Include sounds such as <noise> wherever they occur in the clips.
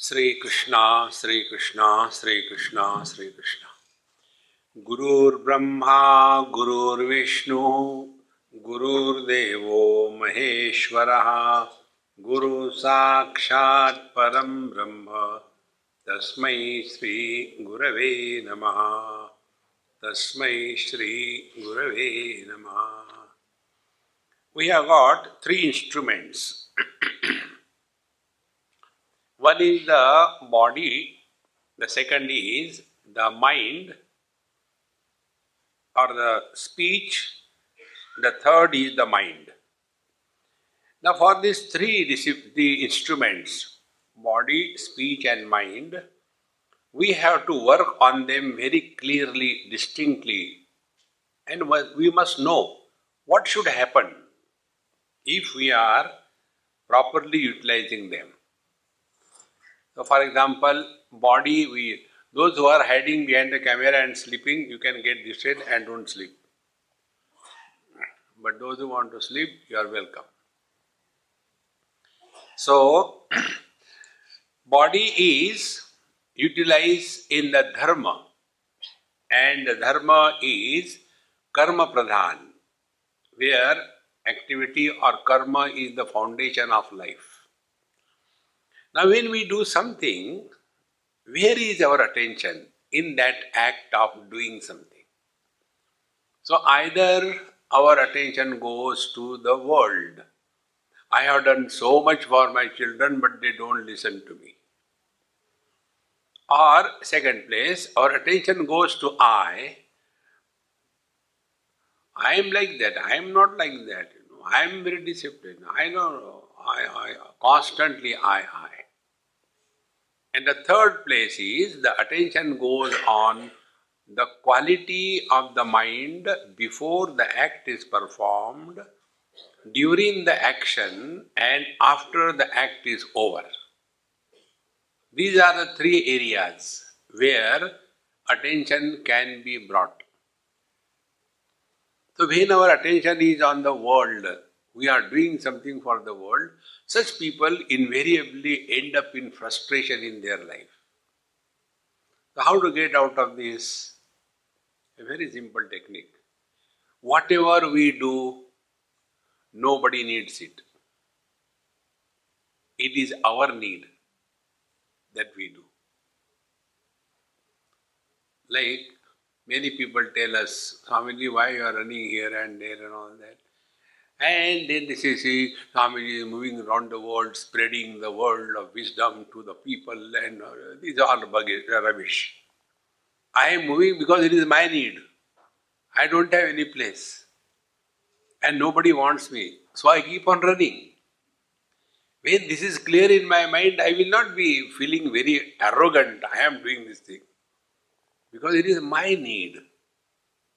श्री कृष्णा श्री कृष्णा श्री कृष्णा श्री कृष्णा गुरुर्ब्रह्मा, गुरुर्विष्णु, गुरुर्देवो महेश्वरः, गुरु साक्षात् परम ब्रह्म, तस्मै श्री गुरवे नमः, तस्मै श्री गुरवे नमः। We have got three instruments One is the body, the second is the mind or the speech, the third is the mind. Now, for these three the instruments, body, speech, and mind, we have to work on them very clearly, distinctly, and we must know what should happen if we are properly utilizing them. So, for example, body, we those who are hiding behind the camera and sleeping, you can get distracted and don't sleep. But those who want to sleep, you are welcome. So, <clears throat> body is utilized in the dharma, and the dharma is karma pradhan, where activity or karma is the foundation of life. Now, when we do something, where is our attention in that act of doing something? So, either our attention goes to the world. I have done so much for my children, but they don't listen to me. Or, second place, our attention goes to I. I am like that, I am not like that. I am very disciplined. I know, I, I, constantly I, I. And the third place is the attention goes on the quality of the mind before the act is performed, during the action, and after the act is over. These are the three areas where attention can be brought. So, when our attention is on the world, we are doing something for the world, such people invariably end up in frustration in their life. So, how to get out of this? A very simple technique. Whatever we do, nobody needs it. It is our need that we do. Like many people tell us, Swamiji, why you are running here and there and all that. And then they say, see, Swamiji is moving around the world, spreading the world of wisdom to the people, and uh, these are all rubbish. I am moving because it is my need. I don't have any place. And nobody wants me. So I keep on running. When this is clear in my mind, I will not be feeling very arrogant. I am doing this thing. Because it is my need.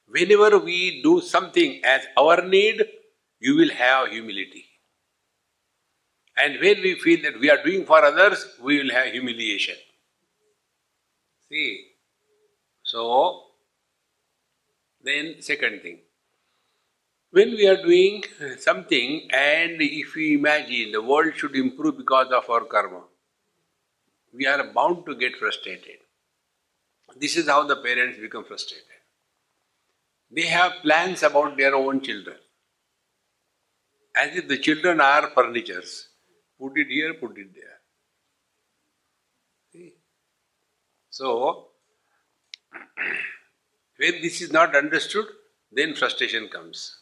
Whenever we do something as our need, you will have humility. And when we feel that we are doing for others, we will have humiliation. See? So, then, second thing. When we are doing something and if we imagine the world should improve because of our karma, we are bound to get frustrated. This is how the parents become frustrated. They have plans about their own children as if the children are furnitures. Put it here, put it there. See? So, <clears throat> when this is not understood, then frustration comes.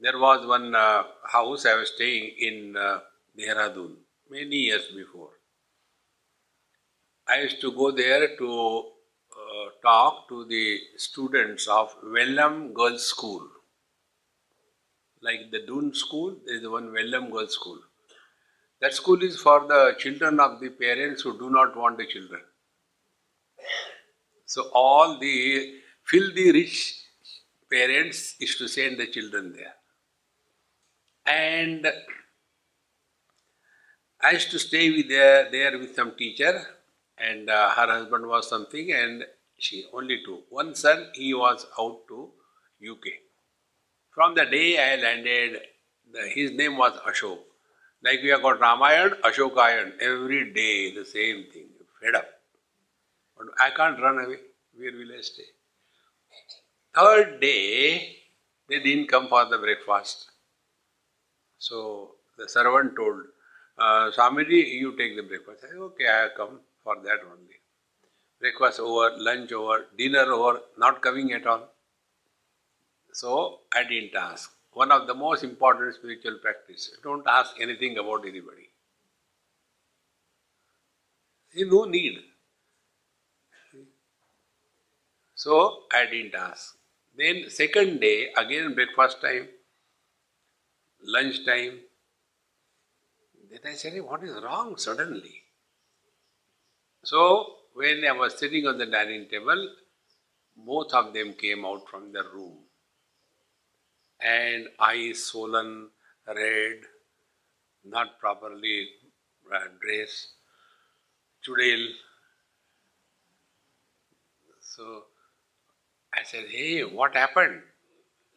There was one uh, house I was staying in uh, Dehradun many years before. I used to go there to uh, talk to the students of Welham Girls' School like the Doon school, there is one Welham Girls School. That school is for the children of the parents who do not want the children. So all the filthy rich parents is to send the children there. And I used to stay with there, there with some teacher and uh, her husband was something and she only two. One son, he was out to UK. From the day I landed, the, his name was Ashok. Like we have got Ramayana, Ashokayan, every day the same thing, fed up. But I can't run away. Where will I stay? Third day, they didn't come for the breakfast. So the servant told, uh, Swamiji, you take the breakfast. I said, okay, I have come for that only. Breakfast over, lunch over, dinner over, not coming at all. So I didn't ask. One of the most important spiritual practice. Don't ask anything about anybody. No need. So I didn't ask. Then second day, again breakfast time, lunch time. Then I said, what is wrong suddenly? So when I was sitting on the dining table, both of them came out from their room. And eyes swollen, red, not properly uh, dressed, chudel. So I said, hey, what happened?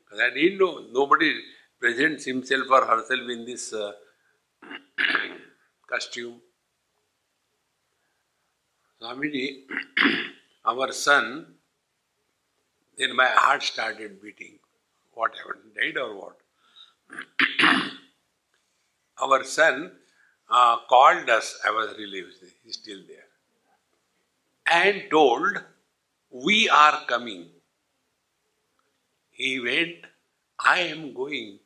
Because I didn't know. Nobody presents himself or herself in this uh, <clears throat> costume. Swamiji, <clears throat> our son, then my heart started beating. What happened? Died or what? <clears throat> our son uh, called us, I was relieved, he's still there, and told, We are coming. He went, I am going.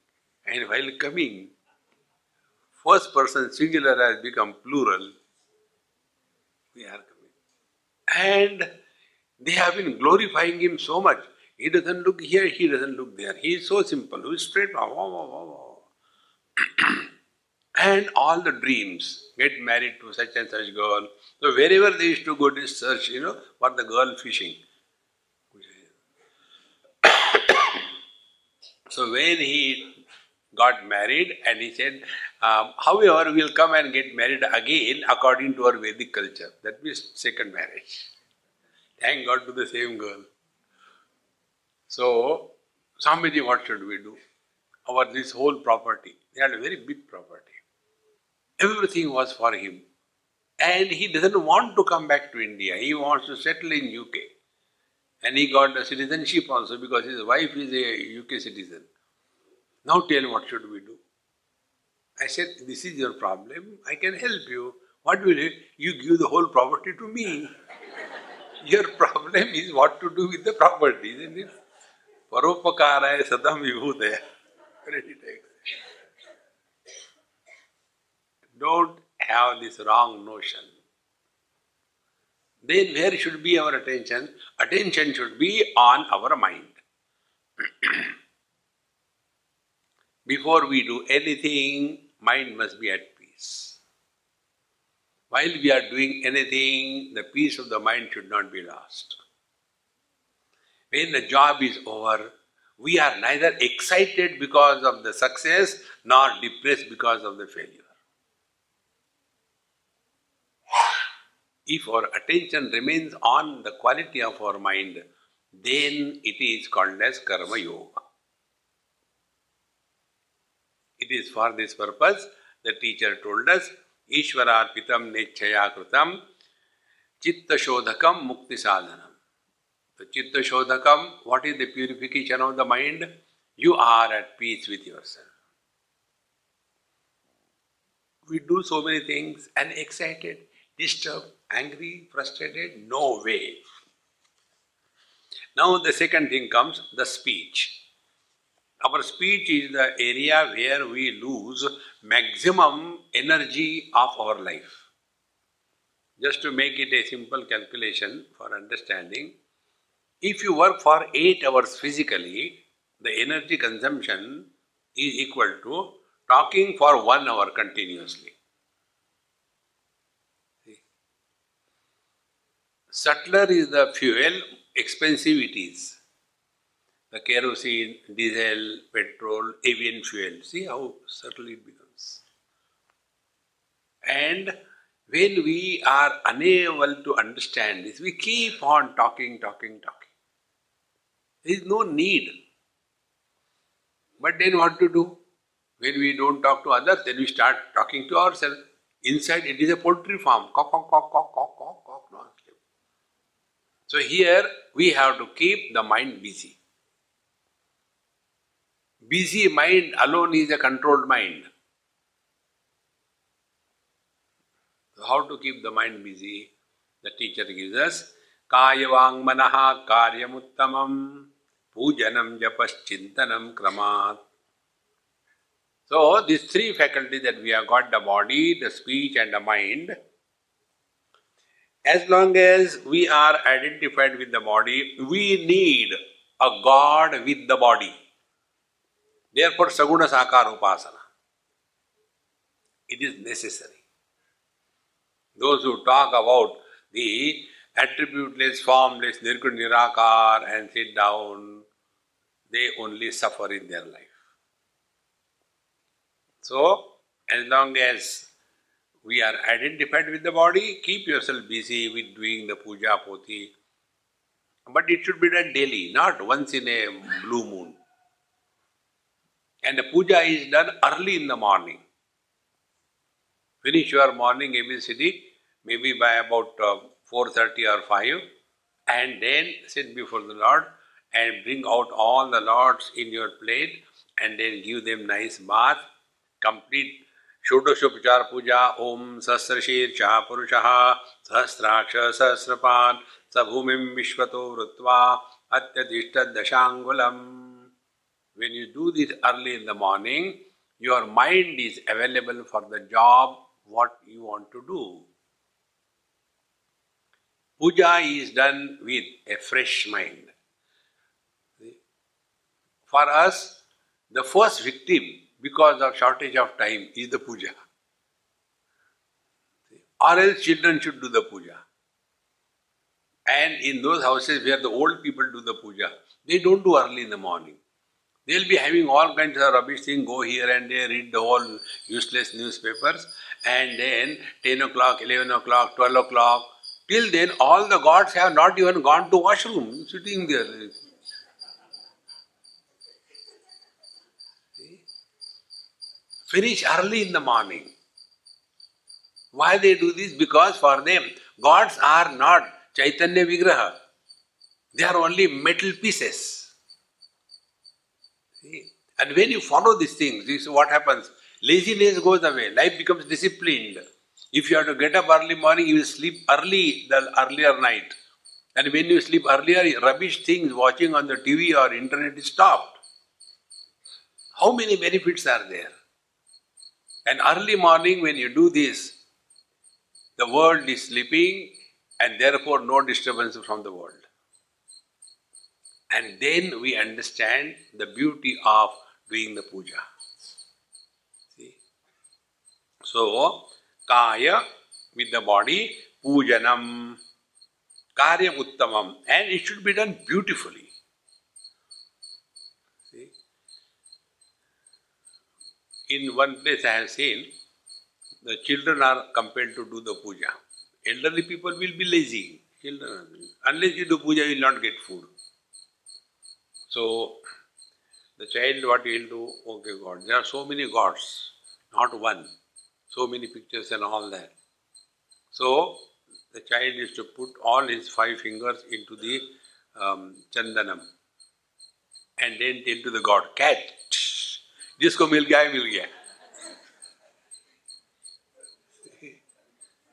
And while coming, first person singular has become plural. We are coming. And they have been glorifying him so much. He doesn't look here, he doesn't look there. He is so simple. He is straight. Wah, wah, wah, and all the dreams get married to such and such girl. So wherever they used to go to search, you know, for the girl fishing. <coughs> So when he got married and he said, um, however, we'll come and get married again according to our Vedic culture. That means second marriage. Thank God to the same girl. So, Swamiji, what should we do? Our this whole property, they had a very big property. Everything was for him. And he doesn't want to come back to India. He wants to settle in UK. And he got the citizenship also because his wife is a UK citizen. Now tell what should we do? I said, This is your problem. I can help you. What will you? You give the whole property to me. <laughs> your problem is what to do with the property, isn't it? Paropakara sadam vibhutaya. Don't have this wrong notion then where should be our attention? Attention should be on our mind. <clears throat> Before we do anything, mind must be at peace. While we are doing anything, the peace of the mind should not be lost. When the job is over, we are neither excited because of the success nor depressed because of the failure. if our attention remains on the quality of our mind, then it is called as karma yoga. It is for this purpose the teacher told us Ishwararpitam Nechaya Kritam Chitta Shodhakam Mukti Sadhanam. The Chitta Shodhakam, what is the purification of the mind? You are at peace with yourself. We do so many things and excited, disturbed, angry, frustrated? No way. Now, the second thing comes the speech. Our speech is the area where we lose maximum energy of our life. Just to make it a simple calculation for understanding, if you work for 8 hours physically, the energy consumption is equal to talking for 1 hour continuously. Subtler is the fuel, expensive it is. The kerosene, diesel, petrol, avian fuel. See how subtle it becomes. And when we are unable to understand this, we keep on talking, talking, talking. There is no need. But then what to do? When we don't talk to others, then we start talking to ourselves. Inside it is a poultry farm. Cock, cock, cock, cock, cock, cock, cock, non So here we have to keep the mind busy. Busy mind alone is a controlled mind. So how to keep the mind busy? The teacher gives us Kayavang manaha pujanam japaschintanam kramat so, these three faculties that we have got the body, the speech, and the mind. As long as we are identified with the body, we need a God with the body. Therefore, Saguna Sakar Upasana. It is necessary. Those who talk about the attributeless, formless, nirguna nirakar and sit down, they only suffer in their life. So, as long as we are identified with the body, keep yourself busy with doing the puja poti. But it should be done daily, not once in a blue moon. And the puja is done early in the morning. Finish your morning ABCD, maybe by about uh, 4.30 or 5, and then sit before the Lord and bring out all the Lords in your plate and then give them nice bath complete षोडशोपचार पूजा ओम सहस्रशीर्षा पुरुष सहस्राक्ष सहस्रपान स भूमि विश्वतो वृत्वा अत्यधिष्ठ दशांगुलम when you do this early in the morning your mind is available for the job what you want to do puja is done with a fresh mind for us the first victim because of shortage of time is the puja. Or else children should do the puja. And in those houses where the old people do the puja, they don't do early in the morning. They'll be having all kinds of rubbish things, go here and there, read the whole useless newspapers, and then 10 o'clock, 11 o'clock, 12 o'clock, till then all the gods have not even gone to washroom, sitting there. Finish early in the morning. Why they do this? Because for them, gods are not Chaitanya Vigraha. They are only metal pieces. See? And when you follow these things, this is what happens. Laziness goes away, life becomes disciplined. If you have to get up early morning, you will sleep early the earlier night. And when you sleep earlier, rubbish things watching on the TV or internet is stopped. How many benefits are there? And early morning, when you do this, the world is sleeping and therefore no disturbance from the world. And then we understand the beauty of doing the puja. See? So, kaya with the body, pujanam, karyam uttamam, and it should be done beautifully. In one place I have seen the children are compelled to do the puja. Elderly people will be lazy. Children, unless you do puja, you will not get food. So, the child, what he will do? Okay, God. There are so many gods, not one. So many pictures and all that. So, the child is to put all his five fingers into the um, chandanam and then tell to the god, catch जिसको मिल गया है, मिल गया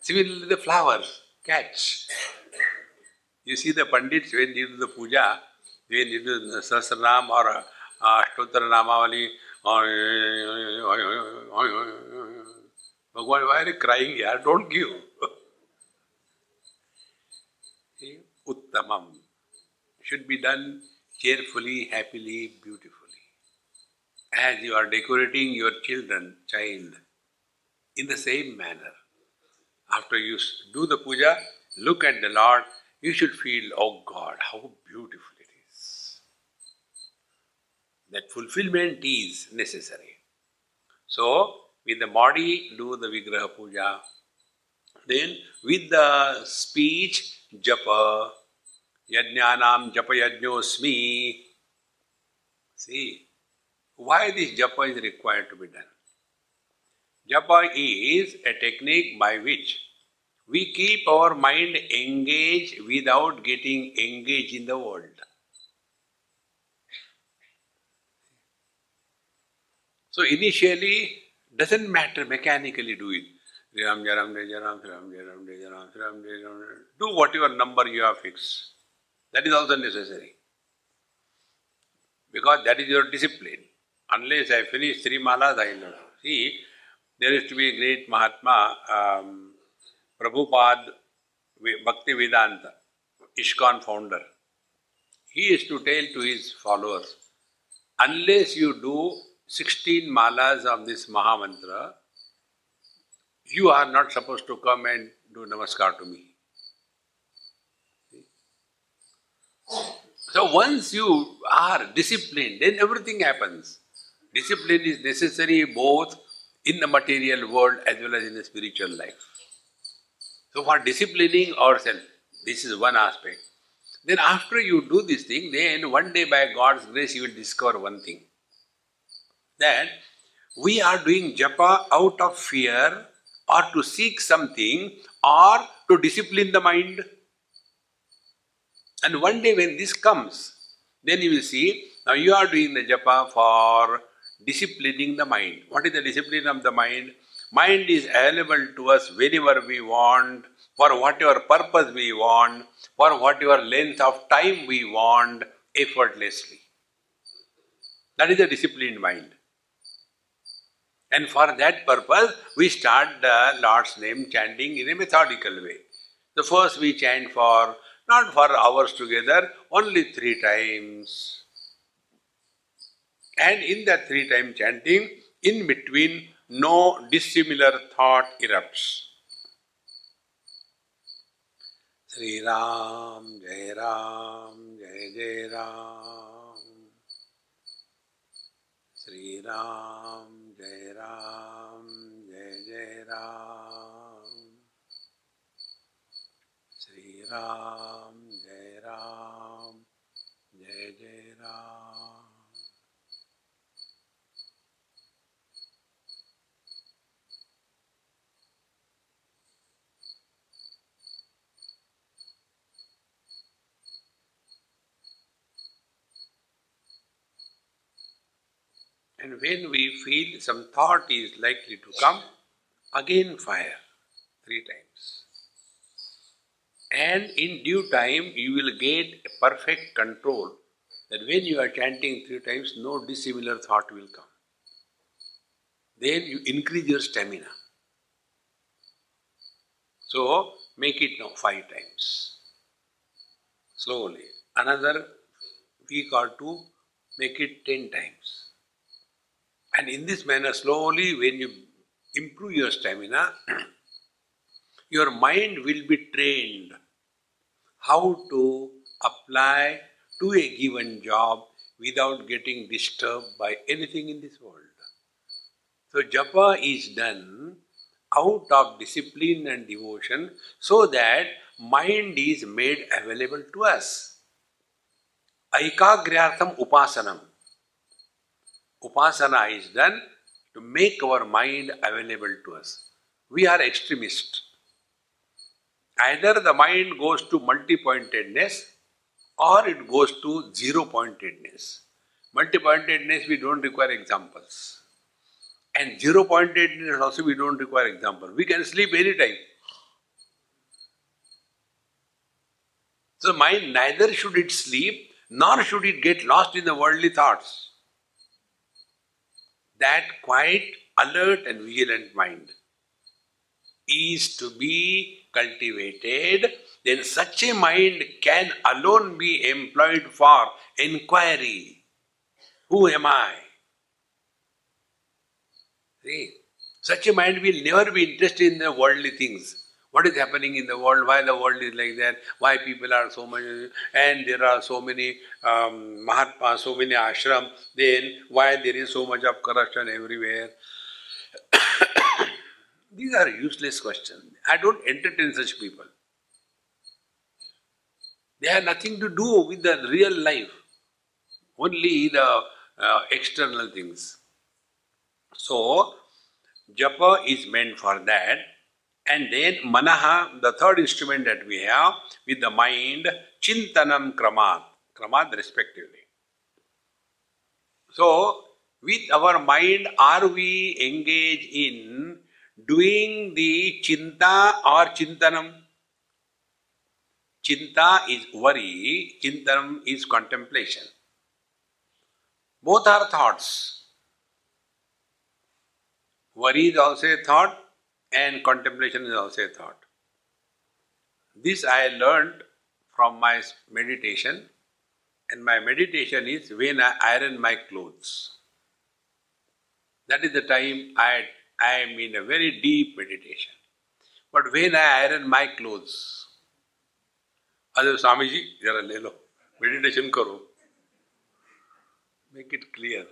similarly the flowers catch you see the pandit when you do the puja when you सहस्त्र नाम और अष्टोत्तर नामावली और भगवान वायर क्राइंग यार don't give उत्तमम should be done carefully happily beautiful as you are decorating your children, child, in the same manner. After you do the puja, look at the Lord, you should feel, oh God, how beautiful it is. That fulfillment is necessary. So, with the body, do the Vigraha puja. Then, with the speech, japa, yajnanam japa yajnosmi. See, why this japa is required to be done. Japa is a technique by which we keep our mind engaged without getting engaged in the world. So initially, doesn't matter, mechanically do it. Ram Jaram Jaram Ram Jaram Jaram Ram Jaram Do whatever number you have fixed. That is also necessary. Because that is your discipline. Unless I finish three malas, I know. See, there used to be a great Mahatma, um, Prabhupada Bhakti Vedanta, ISKCON founder. He used to tell to his followers, unless you do 16 malas of this Mahamantra, you are not supposed to come and do namaskar to me. So once you are disciplined, then everything happens. Discipline is necessary both in the material world as well as in the spiritual life. So for disciplining ourselves, this is one aspect. Then after you do this thing, then one day by God's grace you will discover one thing. That we are doing japa out of fear or to seek something or to discipline the mind. And one day when this comes, then you will see now you are doing the japa for disciplining the mind. What is the discipline of the mind? Mind is available to us whenever we want, for whatever purpose we want, for whatever length of time we want, effortlessly. That is the disciplined mind. And for that purpose, we start the Lord's name chanting in a methodical way. The first we chant for, not for hours together, only three times. And in that three time chanting, in between, no dissimilar thought erupts. Sri Ram, Jai Ram, Jai Jai Ram. Sri Ram, Jai Ram, Jai Jai Ram. Sri Ram, Jai Ram, And when we feel some thought is likely to come, again fire three times. And in due time, you will get a perfect control that when you are chanting three times, no dissimilar thought will come. Then you increase your stamina. So, make it now five times. Slowly. Another week or two, make it ten times. And in this manner, slowly, when you improve your stamina, <clears throat> your mind will be trained how to apply to a given job without getting disturbed by anything in this world. So, japa is done out of discipline and devotion so that mind is made available to us. Aikagryatham upasanam. Upasana is done to make our mind available to us. We are extremists. Either the mind goes to multi pointedness or it goes to zero pointedness. Multi pointedness, we don't require examples. And zero pointedness also, we don't require example. We can sleep anytime. So, mind neither should it sleep nor should it get lost in the worldly thoughts that quiet, alert, and vigilant mind is to be cultivated, then such a mind can alone be employed for inquiry. Who am I? See, such a mind will never be interested in the worldly things what is happening in the world, why the world is like that, why people are so much, and there are so many um, Mahatmas, so many ashram, then why there is so much of corruption everywhere. <coughs> These are useless questions. I don't entertain such people. They have nothing to do with the real life. Only the uh, external things. So, japa is meant for that. And then manaha, the third instrument that we have with the mind, chintanam kramat, kramat respectively. So, with our mind, are we engaged in doing the chinta or chintanam? Chinta is worry, chintanam is contemplation. Both are thoughts. Worry is also a thought, and contemplation is also a thought. This I learned from my meditation, and my meditation is when I iron my clothes. That is the time I, I am in a very deep meditation. But when I iron my clothes, अरे स्वामी जी जरा ले लो meditation करो make it clear.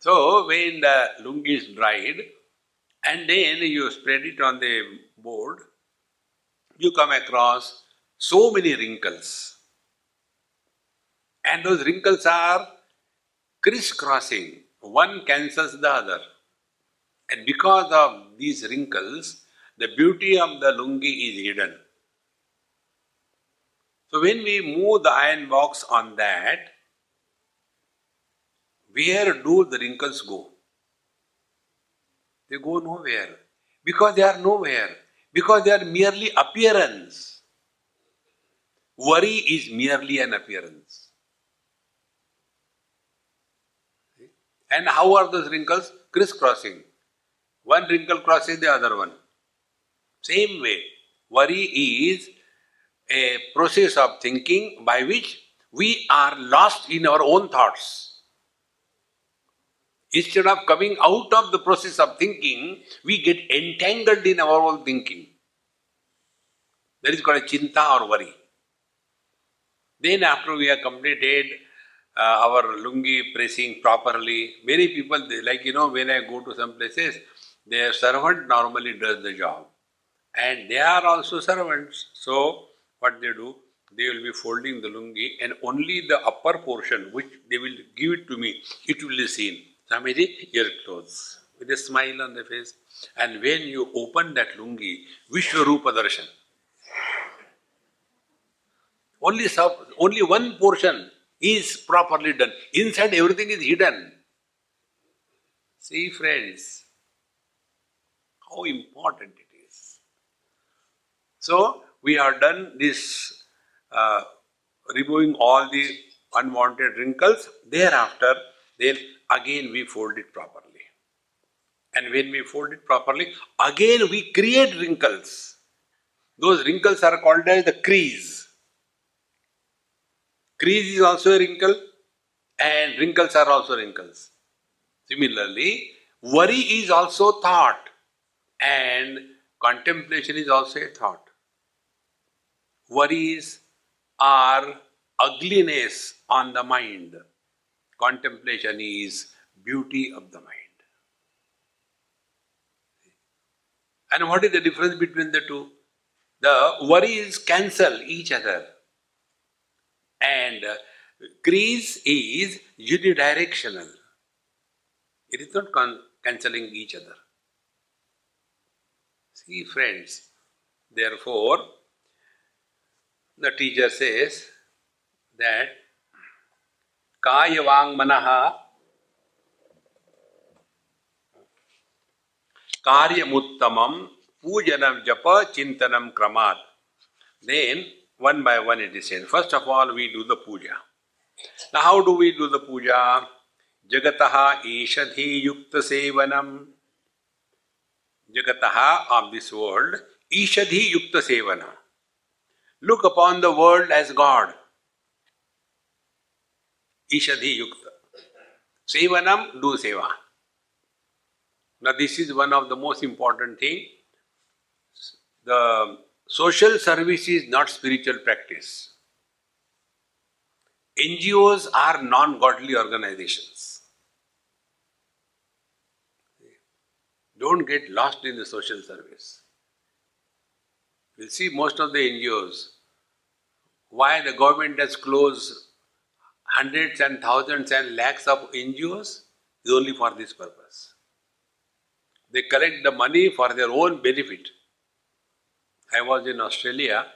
So, when the lungi is dried, and then you spread it on the board, you come across so many wrinkles. And those wrinkles are crisscrossing, one cancels the other. And because of these wrinkles, the beauty of the lungi is hidden. So when we move the iron box on that, where do the wrinkles go? They go nowhere. Because they are nowhere. Because they are merely appearance. Worry is merely an appearance. And how are those wrinkles? Crisscrossing. One wrinkle crosses the other one. Same way, worry is a process of thinking by which we are lost in our own thoughts. Instead of coming out of the process of thinking, we get entangled in our own thinking. That is called a chinta or worry. Then, after we have completed uh, our lungi pressing properly, many people, they, like you know, when I go to some places, their servant normally does the job. And they are also servants. So, what they do, they will be folding the lungi and only the upper portion which they will give it to me, it will be seen. Swamiji, your clothes. With a smile on the face. And when you open that lungi, Vishwarupa Darshan. Only, sub, only one portion is properly done. Inside everything is hidden. See, friends, how important it is. So, we have done this uh, removing all the unwanted wrinkles. Thereafter, then again we fold it properly. And when we fold it properly, again we create wrinkles. Those wrinkles are called as the crease. Crease is also a wrinkle, and wrinkles are also wrinkles. Similarly, worry is also thought, and contemplation is also a thought worries are ugliness on the mind. Contemplation is beauty of the mind. And what is the difference between the two? The worries cancel each other. And uh, crease is unidirectional. It is not con- cancelling each other. See, friends, therefore, the teacher says that Kayavang Manaha Karyamuttamam Pujanam Japa Chintanam Kramat. Then, one by one it is said. First of all, we do the puja. Now, how do we do the puja? Jagataha Ishadhi Yukta Sevanam. Jagataha of this world, Ishadhi Yukta Sevanam. Look upon the world as God. Ishadhi Yukta. Sevanam, do seva. Now this is one of the most important thing. The social service is not spiritual practice. NGOs are non-godly organizations. Don't get lost in the social service. We'll see most of the NGOs, why the government has closed hundreds and thousands and lakhs of NGOs is only for this purpose. They collect the money for their own benefit. I was in Australia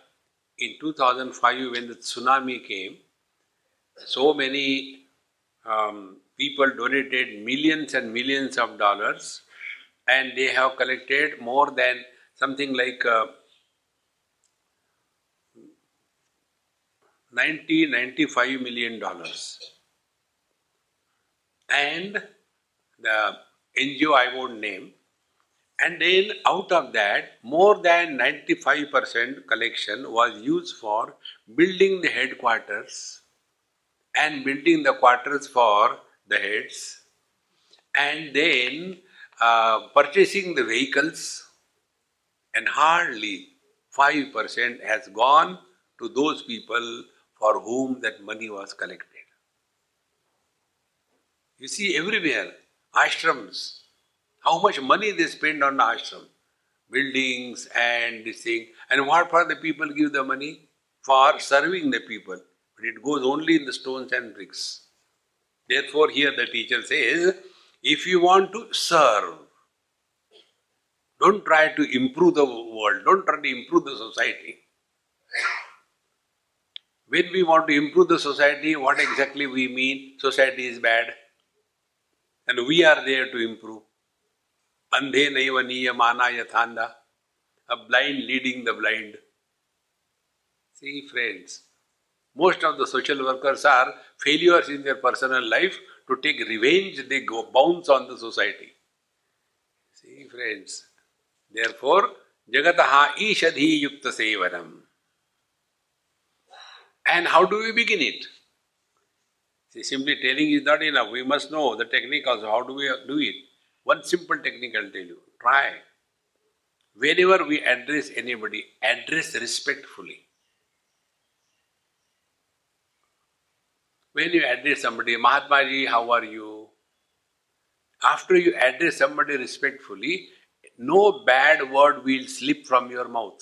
in 2005 when the tsunami came. So many um, people donated millions and millions of dollars, and they have collected more than something like uh, 90 95 million dollars. And the NGO I won't name, and then out of that, more than 95% collection was used for building the headquarters and building the quarters for the heads, and then uh, purchasing the vehicles, and hardly 5% has gone to those people for whom that money was collected. You see everywhere, ashrams, how much money they spend on ashram, buildings and this thing. And what for the people give the money? For serving the people. But it goes only in the stones and bricks. Therefore, here the teacher says, if you want to serve, don't try to improve the world, don't try to improve the society. When we want to improve the society, what exactly we mean? Society is bad. And we are there to improve. Andhe naiva niyamana yathanda. A blind leading the blind. See, friends, most of the social workers are failures in their personal life. To take revenge, they go bounce on the society. See, friends, therefore, jagataha ishadhi yukta sevanam. And how do we begin it? See, simply telling is not enough. We must know the technique also. How do we do it? One simple technique I'll tell you. Try. Whenever we address anybody, address respectfully. When you address somebody, Mahatma ji, how are you? After you address somebody respectfully, no bad word will slip from your mouth.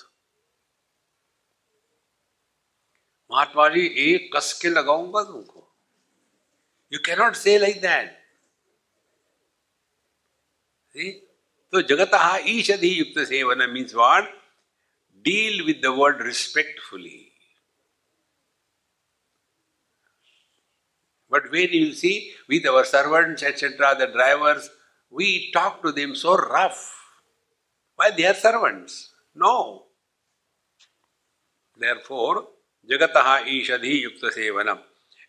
Mahatma ji एक कस के लगाऊँगा तुमको। You cannot say like that तो जगत ईषधि युक्त seven means world deal with the world respectfully but when you see with our servants etcetera the drivers we talk to them so rough by their servants no therefore Jagataha Ishadhi Yukta Sevanam.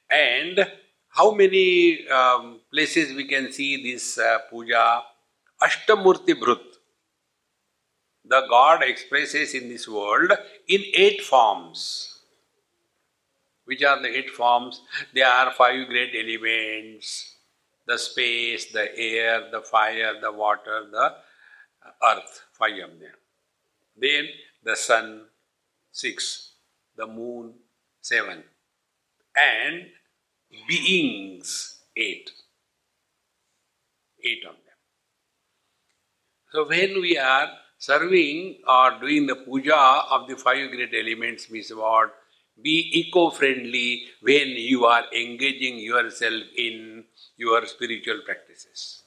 And how many um, places we can see this uh, puja? Ashtamurti Bhrut. The God expresses in this world in eight forms. Which are the eight forms? There are five great elements the space, the air, the fire, the water, the earth. Five of them. Then the sun, six the moon, seven, and beings, eight. Eight of them. So when we are serving or doing the puja of the five great elements means what? Be eco-friendly when you are engaging yourself in your spiritual practices.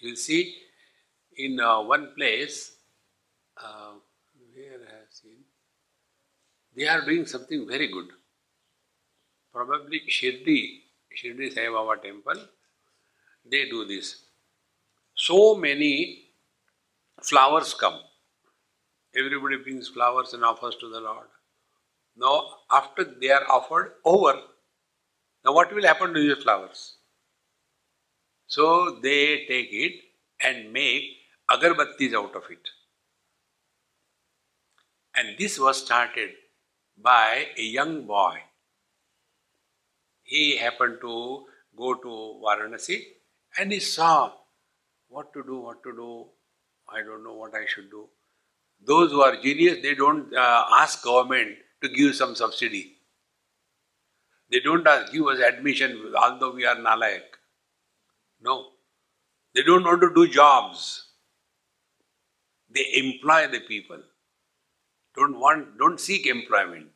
You'll see in uh, one place, uh, they are doing something very good. Probably Shirdi, Shirdi Sai Baba temple, they do this. So many flowers come. Everybody brings flowers and offers to the Lord. Now, after they are offered over, now what will happen to these flowers? So they take it and make agarbattis out of it. And this was started by a young boy. He happened to go to Varanasi and he saw what to do, what to do. I don't know what I should do. Those who are genius, they don't uh, ask government to give some subsidy. They don't ask, give us admission, although we are nalayak. No. They don't want to do jobs. They employ the people don't want, don't seek employment.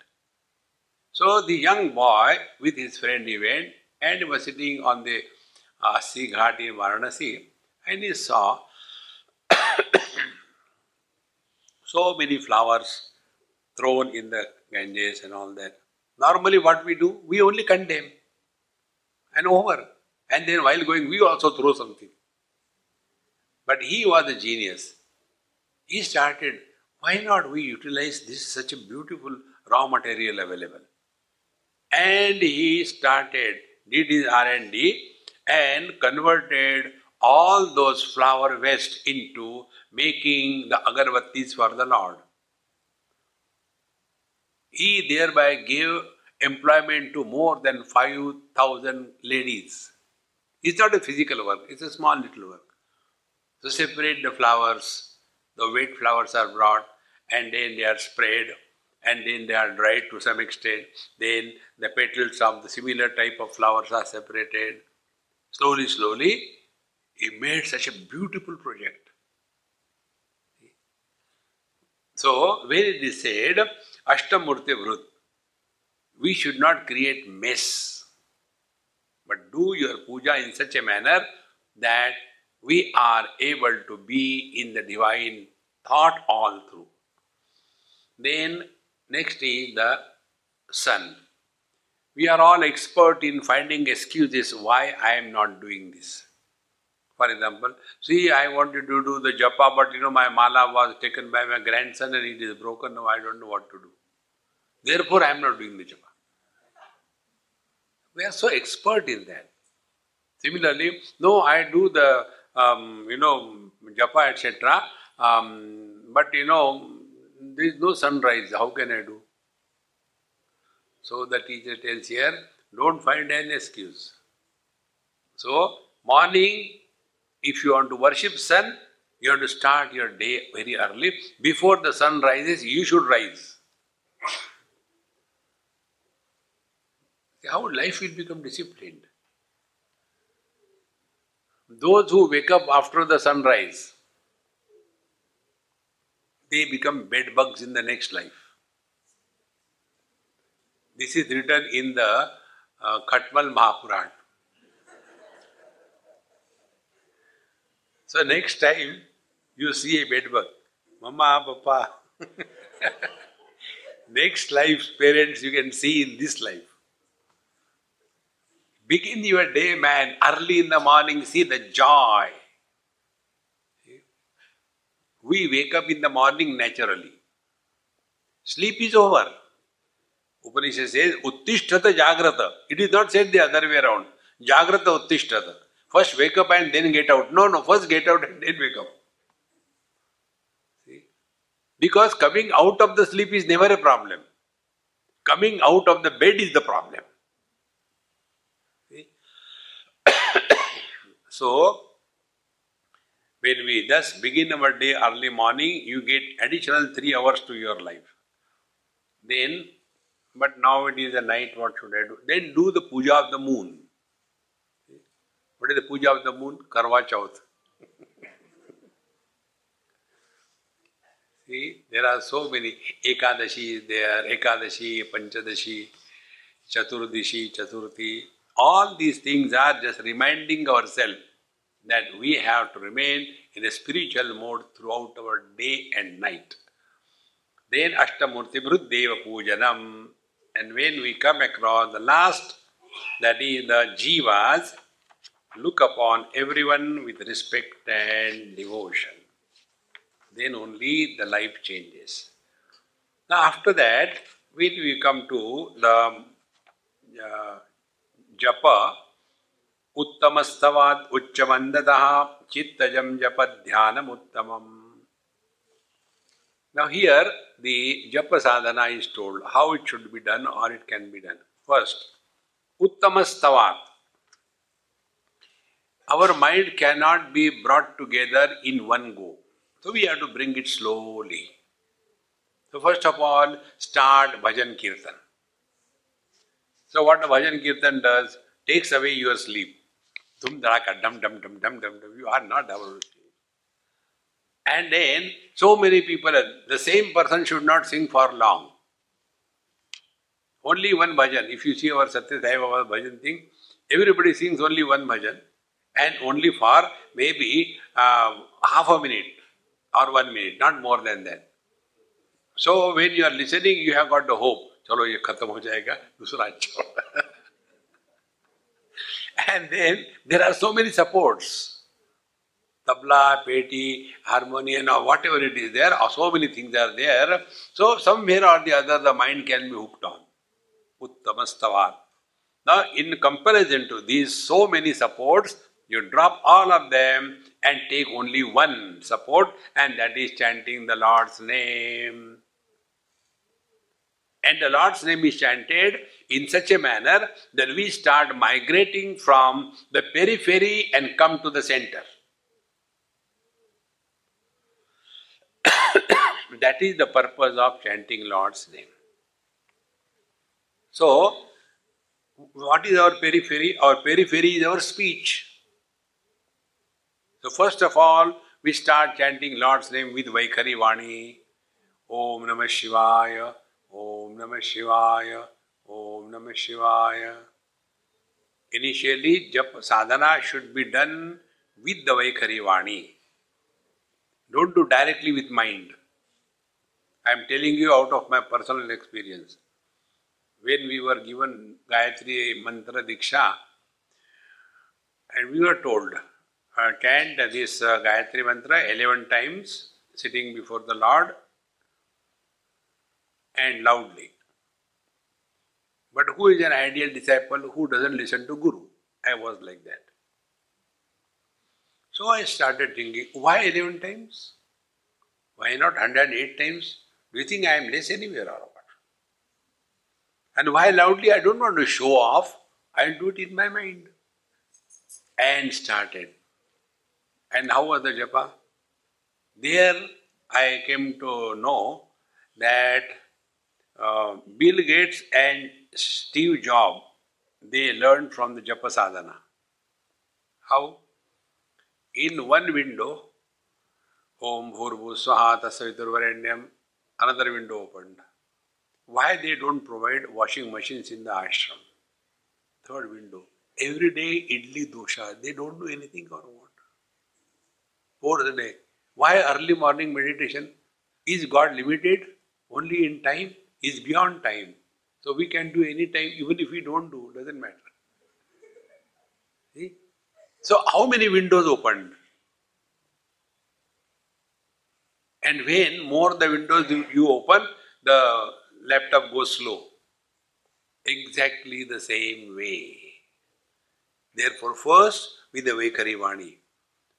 So the young boy with his friend he went and was sitting on the uh, sea ghat in Varanasi and he saw <coughs> so many flowers thrown in the Ganges and all that. Normally, what we do, we only condemn and over. And then while going, we also throw something. But he was a genius. He started, why not we utilize this such a beautiful raw material available? And he started, did his R&D and converted all those flower waste into making the agarbattis for the Lord. He thereby gave employment to more than 5,000 ladies. It's not a physical work, it's a small little work. So separate the flowers, the wet flowers are brought and then they are sprayed and then they are dried to some extent. Then the petals of the similar type of flowers are separated. Slowly, slowly, he made such a beautiful project. So, where it is said, Ashtamurti Vrut, we should not create mess, but do your puja in such a manner that we are able to be in the divine thought all through. Then, next is the sun. We are all expert in finding excuses why I am not doing this. For example, see, I wanted to do the japa, but you know, my mala was taken by my grandson and it is broken. Now I don't know what to do. Therefore, I am not doing the japa. We are so expert in that. Similarly, no, I do the, um, you know, japa, etc. Um, but you know, there is no sunrise. How can I do? So the teacher tells here, don't find an excuse. So, morning, if you want to worship sun, you have to start your day very early. Before the sun rises, you should rise. How life will become disciplined. Those who wake up after the sunrise, they become bed bugs in the next life. This is written in the uh, Khatmal Mahapuran. So next time you see a bedbug, Mama, Papa. <laughs> next life, parents, you can see in this life. Begin your day, man, early in the morning, see the joy. We wake up in the morning naturally. Sleep is over. Upanishad says, Uttishtata Jagrata. It is not said the other way around. Jagrata Uttishtata. First wake up and then get out. No, no, first get out and then wake up. See? Because coming out of the sleep is never a problem. Coming out of the bed is the problem. See? <coughs> so, when we thus begin our day early morning, you get additional three hours to your life. Then, but now it is a night, what should I do? Then do the puja of the moon. What is the puja of the moon? Karwa Chauth. <laughs> See, there are so many. Ekadashi is there, Ekadashi, Panchadashi, Chaturdashi, Chaturthi. All these things are just reminding ourselves that we have to remain in a spiritual mode throughout our day and night. Then Ashtamurti Deva Pujanam. And when we come across the last, that is the Jivas, look upon everyone with respect and devotion. Then only the life changes. Now, after that, when we come to the uh, japa, उत्तमस्तवाद उच्चमंदतः चित्तजम जप ध्यानम उत्तमम Now here the japa sadhana is told how it should be done or it can be done. First, uttamastavat. Our mind cannot be brought together in one go. So we have to bring it slowly. So first of all, start bhajan kirtan. So what the bhajan kirtan does, takes away your sleep. Dum dum dum dum dum dum dum. You are not able to sleep. And then so many people, the same person should not sing for long. Only one bhajan. If you see our Satya Sai Baba bhajan thing, everybody sings only one bhajan and only for maybe uh, half a minute or one minute, not more than that. So when you are listening, you have got the hope. चलो ये खत्म हो जाएगा दूसरा अच्छा and then there are so many supports tabla, peti, harmonium, or whatever it is there, or so many things are there. So somewhere or the other the mind can be hooked on. Uttamastavat. Now in comparison to these so many supports, you drop all of them and take only one support and that is chanting the Lord's name. And the Lord's name is chanted in such a manner that we start migrating from the periphery and come to the center. <coughs> that is the purpose of chanting Lord's name. So, what is our periphery? Our periphery is our speech. So, first of all, we start chanting Lord's name with Vaikhari Vani. Om Namah Shivaya, Om Namah Shivaya, Om Namah Shivaya. Initially, jap sadhana should be done with the Vaikhari Vani. Don't do directly with mind. I am telling you out of my personal experience. When we were given Gayatri Mantra Diksha, and we were told, uh, chant this uh, Gayatri Mantra 11 times, sitting before the Lord, and loudly. But who is an ideal disciple who doesn't listen to Guru? I was like that. So I started thinking, why 11 times? Why not 108 times? Do you think I am less anywhere or what? And why loudly? I don't want to show off. I'll do it in my mind. And started. And how was the japa? There I came to know that uh, Bill Gates and Steve Jobs, they learned from the japa sadhana. How? In one window, Om Bhurbu Swaha Tasaviturvarenyam, another window opened. Why they don't provide washing machines in the ashram? Third window. Every day idli dosha. They don't do anything or what? Fourth day. Why early morning meditation? Is God limited only in time? Is beyond time. So we can do any time, even if we don't do, doesn't matter. See? So how many windows opened? And when more the windows you open, the laptop goes slow. Exactly the same way. Therefore, first with the Vaikhari Vani.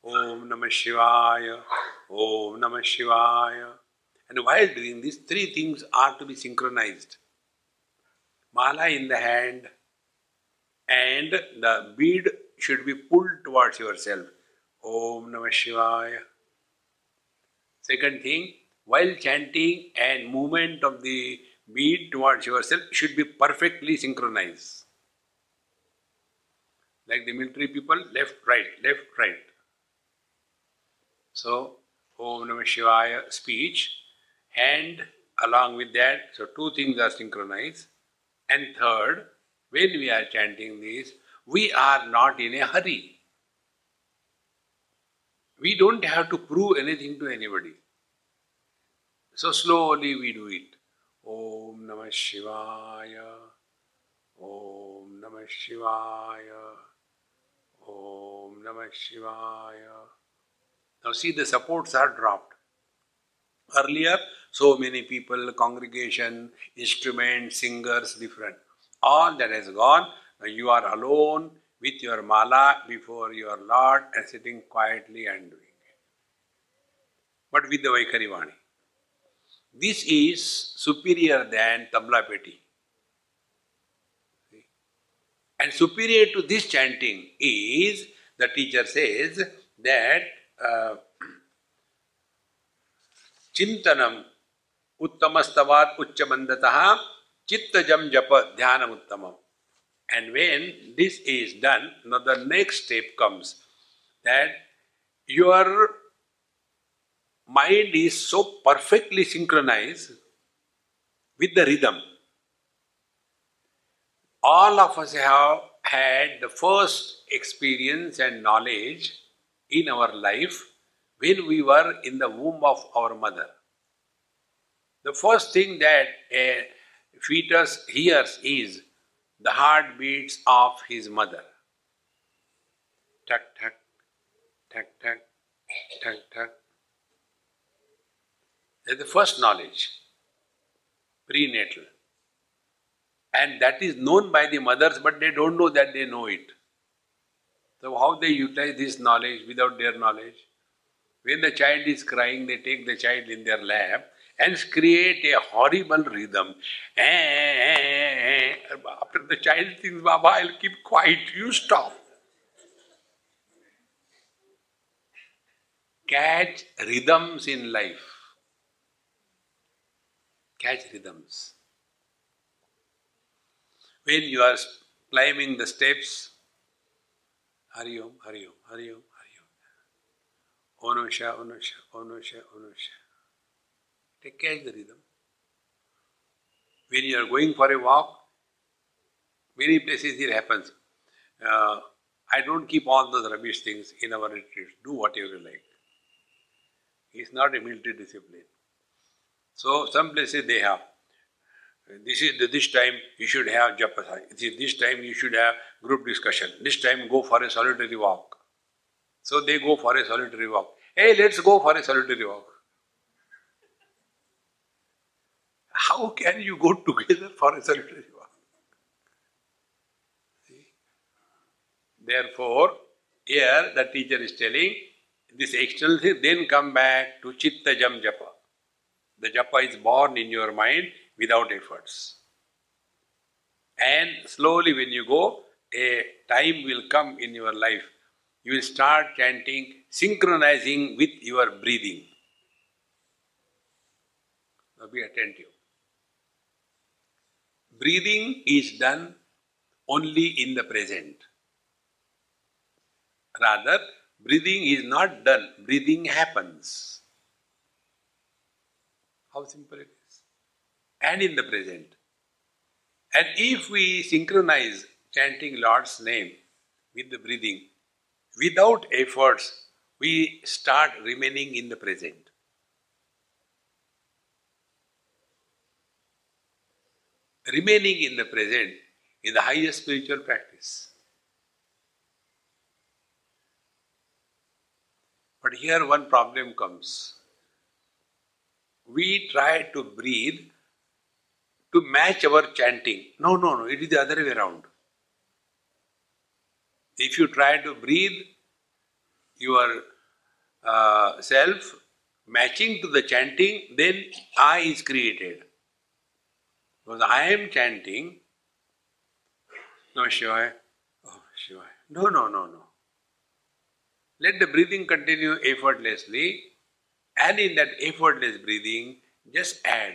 Om Namah Shivaya, Om Namah Shivaya. And while doing this, three things are to be synchronized. Mala in the hand, and the bead should be pulled towards yourself. Om Namah Shivaya. Second thing, while chanting and movement of the bead towards yourself should be perfectly synchronized. Like the military people, left, right, left, right. So, Om Namah Shivaya speech, and along with that, so two things are synchronized. And third, when we are chanting this, we are not in a hurry. We don't have to prove anything to anybody. So slowly we do it. Om Namah Shivaya. Om Namah Shivaya. Om Namah Shivaya. Now see the supports are dropped. Earlier, so many people, congregation, instruments, singers, different. All that has gone. You are alone with your mala before your Lord and sitting quietly and doing it. But with the Vaikhari Vani. This is superior than tabla peti. And superior to this chanting is, the teacher says, that uh, <clears throat> chintanam उत्तम स्तवाद उच्च मंदता चित्त जम जप ध्यान उत्तम and when this is done and the next step comes that your mind is so perfectly synchronise with the rhythm all of us have had the first experience and knowledge in our life when we were in the womb of our mother The first thing that a fetus hears is the heartbeats of his mother. Tuck, tuck, tuck, tuck, tuck, tuck. That's the first knowledge, prenatal. And that is known by the mothers, but they don't know that they know it. So, how they utilize this knowledge without their knowledge? When the child is crying, they take the child in their lap and create a horrible rhythm. Eh, eh, eh, After the child thinks, Baba, I'll keep quiet, you stop. Catch rhythms in life. Catch rhythms. When you are climbing the steps, Hari Om, Hari Om, Hari Om, Hari Om. Onusha, Onusha, Onusha, Onusha. Take catch the rhythm. When you are going for a walk, many places it happens. Uh, I don't keep all those rubbish things in our retreats. Do whatever you like. It's not a military discipline. So some places they have this is the, this time you should have japa. This time you should have group discussion. This time go for a solitary walk. So they go for a solitary walk. Hey, let's go for a solitary walk. How can you go together for a solitary walk? Therefore, here the teacher is telling this external thing, then come back to chitta jam japa. The japa is born in your mind without efforts. And slowly, when you go, a time will come in your life. You will start chanting, synchronizing with your breathing. Now be attentive. Breathing is done only in the present. Rather, breathing is not done, breathing happens. How simple it is and in the present. And if we synchronize chanting Lord's name with the breathing, without efforts, we start remaining in the present. Remaining in the present in the highest spiritual practice. But here one problem comes. We try to breathe to match our chanting. No, no, no, it is the other way around. If you try to breathe your uh, self matching to the chanting, then I is created. Because I am chanting, no Shivaya, oh Shivaya. No, no, no, no. Let the breathing continue effortlessly, and in that effortless breathing, just add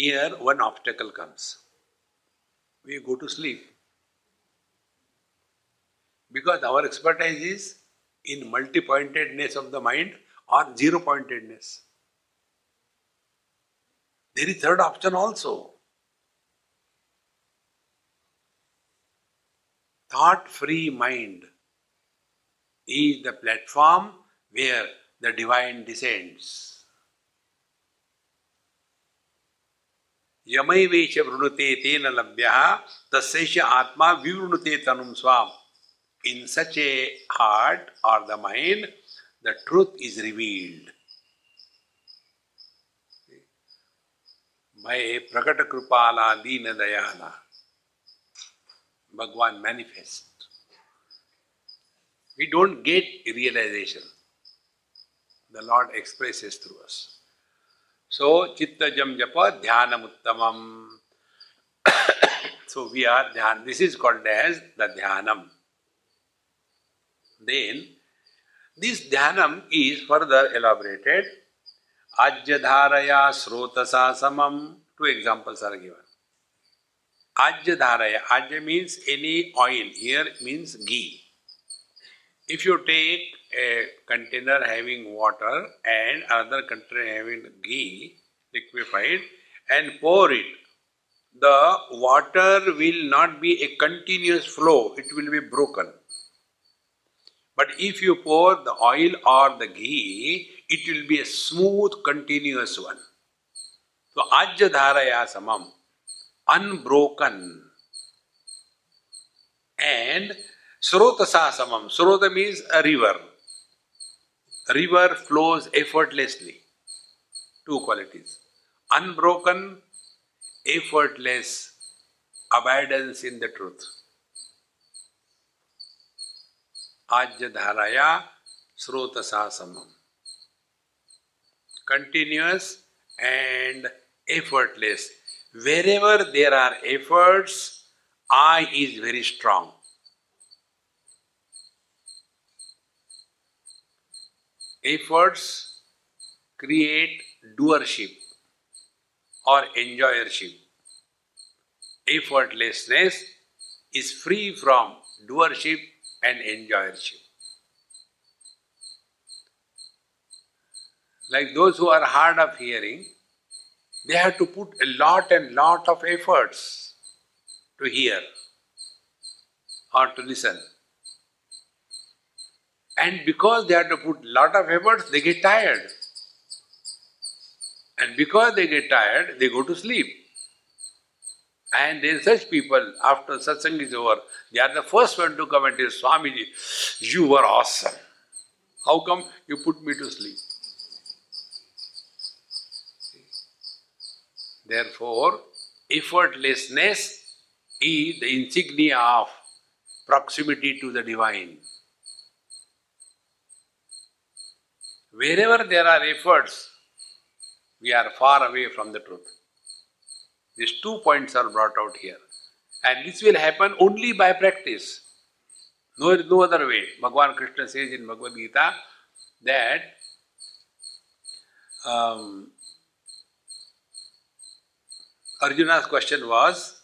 Here, one obstacle comes. We go to sleep. Because our expertise is in multi pointedness of the mind or zero pointedness. There is third option also. Thought free mind is the platform where the divine descends. यमैवेश वृणुते तेन लभ्य तस्ष आत्मा विवृणुते तनुम स्वाम। In such a heart और the mind the truth is revealed मैं प्रकट कृपाला दीन दयाला भगवान manifest we don't get realisation the lord expresses through us So, chitta jam japa dhyanam uttamam. so, we are dhyan. This is called as the dhyanam. Then, This dhyanam is further elaborated. Ajyadharaya srotasa samam. Two examples are given. Ajyadharaya. Ajya means any oil. Here means ghee. If you take a container having water and another container having ghee, liquefied, and pour it, the water will not be a continuous flow, it will be broken. But if you pour the oil or the ghee, it will be a smooth, continuous one. So, Ajya Samam, unbroken. And Srotasa Samam, Srota means a river. River flows effortlessly. Two qualities. Unbroken, effortless abidance in the truth. Ajyadharaya Srotasasamam. Continuous and effortless. Wherever there are efforts, I is very strong. Efforts create doership or enjoyership. Effortlessness is free from doership and enjoyership. Like those who are hard of hearing, they have to put a lot and lot of efforts to hear or to listen. And because they have to put lot of efforts, they get tired. And because they get tired, they go to sleep. And then such people, after satsang is over, they are the first one to come and tell Swamiji, you were awesome. How come you put me to sleep? Therefore, effortlessness is the insignia of proximity to the divine. Wherever there are efforts, we are far away from the truth. These two points are brought out here. And this will happen only by practice. No, no other way. Bhagavan Krishna says in Bhagavad Gita that um, Arjuna's question was,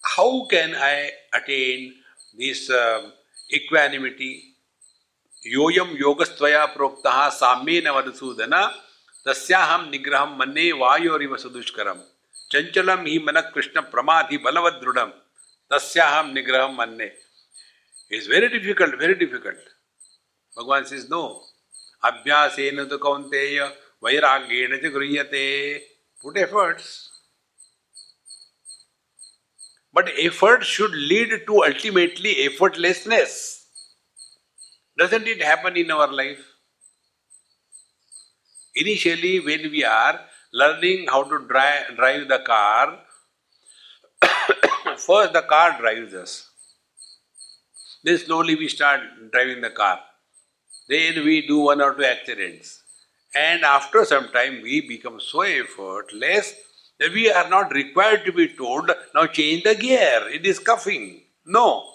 How can I attain this um, equanimity? Yoyam yogastvaya proktaha samena vadasudana तस्याहम निग्रह मन्ने वायोरिव सुदुष्करम। चंचलम ही मन कृष्ण प्रमाधि बलवद दृढ़ तस्याहम निग्रह मन्ने is very difficult very difficult भगवान says no अभ्यास तो कौंतेय वैराग्येण च गृह्यते। Put efforts but effort should lead to ultimately effortlessness Doesn't it happen in our life? Initially, when we are learning how to drive, drive the car, <coughs> first the car drives us. Then slowly we start driving the car. Then we do one or two accidents. And after some time, we become so effortless that we are not required to be told, now change the gear, it is cuffing. No,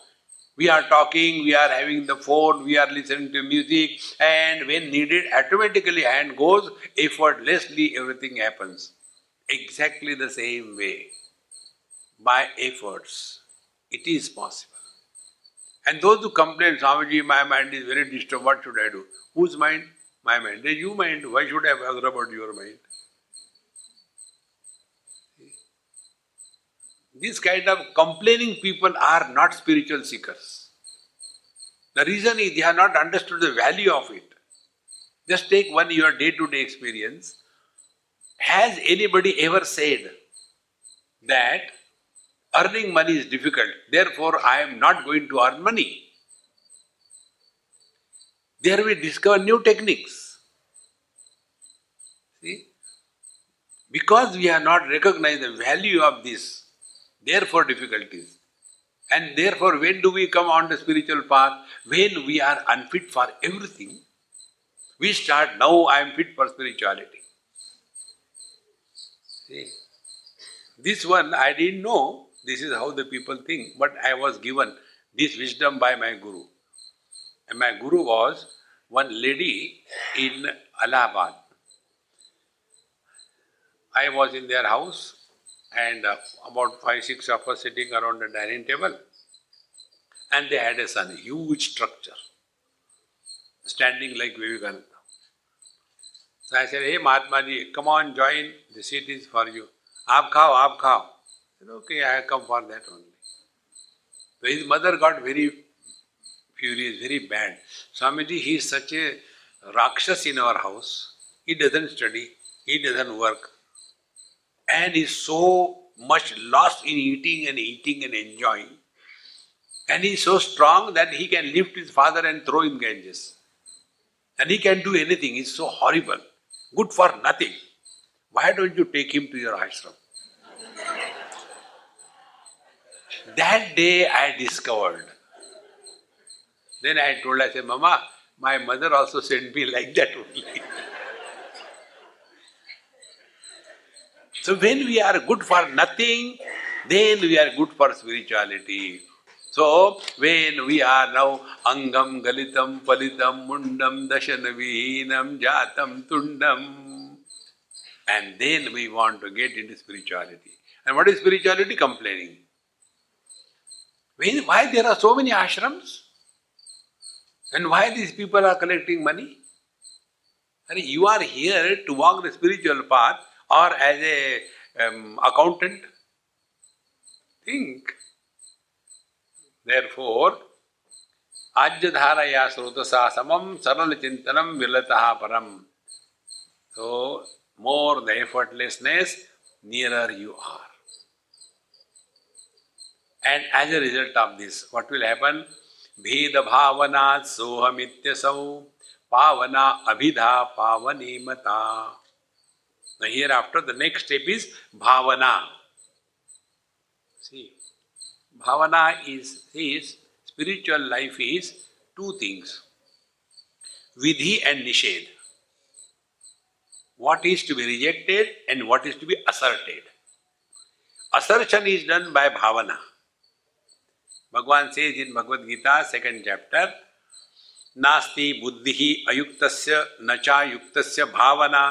we are talking, we are having the phone, we are listening to music, and when needed, automatically hand goes, effortlessly everything happens. Exactly the same way. By efforts, it is possible. And those who complain, Swamiji, my mind is very disturbed, what should I do? Whose mind? My mind. Then you mind. Why should I bother about your mind? These kind of complaining people are not spiritual seekers. The reason is they have not understood the value of it. Just take one your day to day experience. Has anybody ever said that earning money is difficult, therefore I am not going to earn money? There we discover new techniques. See? Because we have not recognized the value of this Therefore, difficulties. And therefore, when do we come on the spiritual path? When we are unfit for everything, we start now I am fit for spirituality. See, this one I didn't know. This is how the people think, but I was given this wisdom by my guru. And my guru was one lady in Allahabad. I was in their house and uh, about five, six of us sitting around the dining table. And they had a son, huge structure, standing like Vivekananda. So I said, Hey Mahatma ji, come on, join, the seat is for you. Aap khao, khao. I said, Okay, I have come for that only. So his mother got very furious, very bad. Swamiji, he is such a Rakshas in our house. He doesn't study, he doesn't work, and is so much lost in eating and eating and enjoying. And he is so strong that he can lift his father and throw him Ganges. And he can do anything. He's so horrible. Good for nothing. Why don't you take him to your ashram? that day I discovered. Then I told, I said, Mama, my mother also sent me like that only. <laughs> So when we are good for nothing, then we are good for spirituality. So when we are now angam galitam palitam mundam dashanavihinam jatam tundam, and then we want to get into spirituality. And what is spirituality? Complaining. Why there are so many ashrams? And why these people are collecting money? And you are here to walk the spiritual path or as a um, accountant. Think. Therefore, आज्यधारया स्रोतसा समम सरल चिंतनम विलता param. So, more the effortlessness, nearer you are. And as a result of this, what will happen? भेद भावना सोहमित्यसौ pavana abhidha pavanimata. Now hereafter the next step is bhavana. See, bhavana is, is spiritual life is two things. Vidhi and nishad. What is to be rejected and what is to be asserted. Assertion is done by bhavana. Bhagavan says in Bhagavad Gita, second chapter, नास्ति बुद्धि अयुक्त न चा युक्त भावना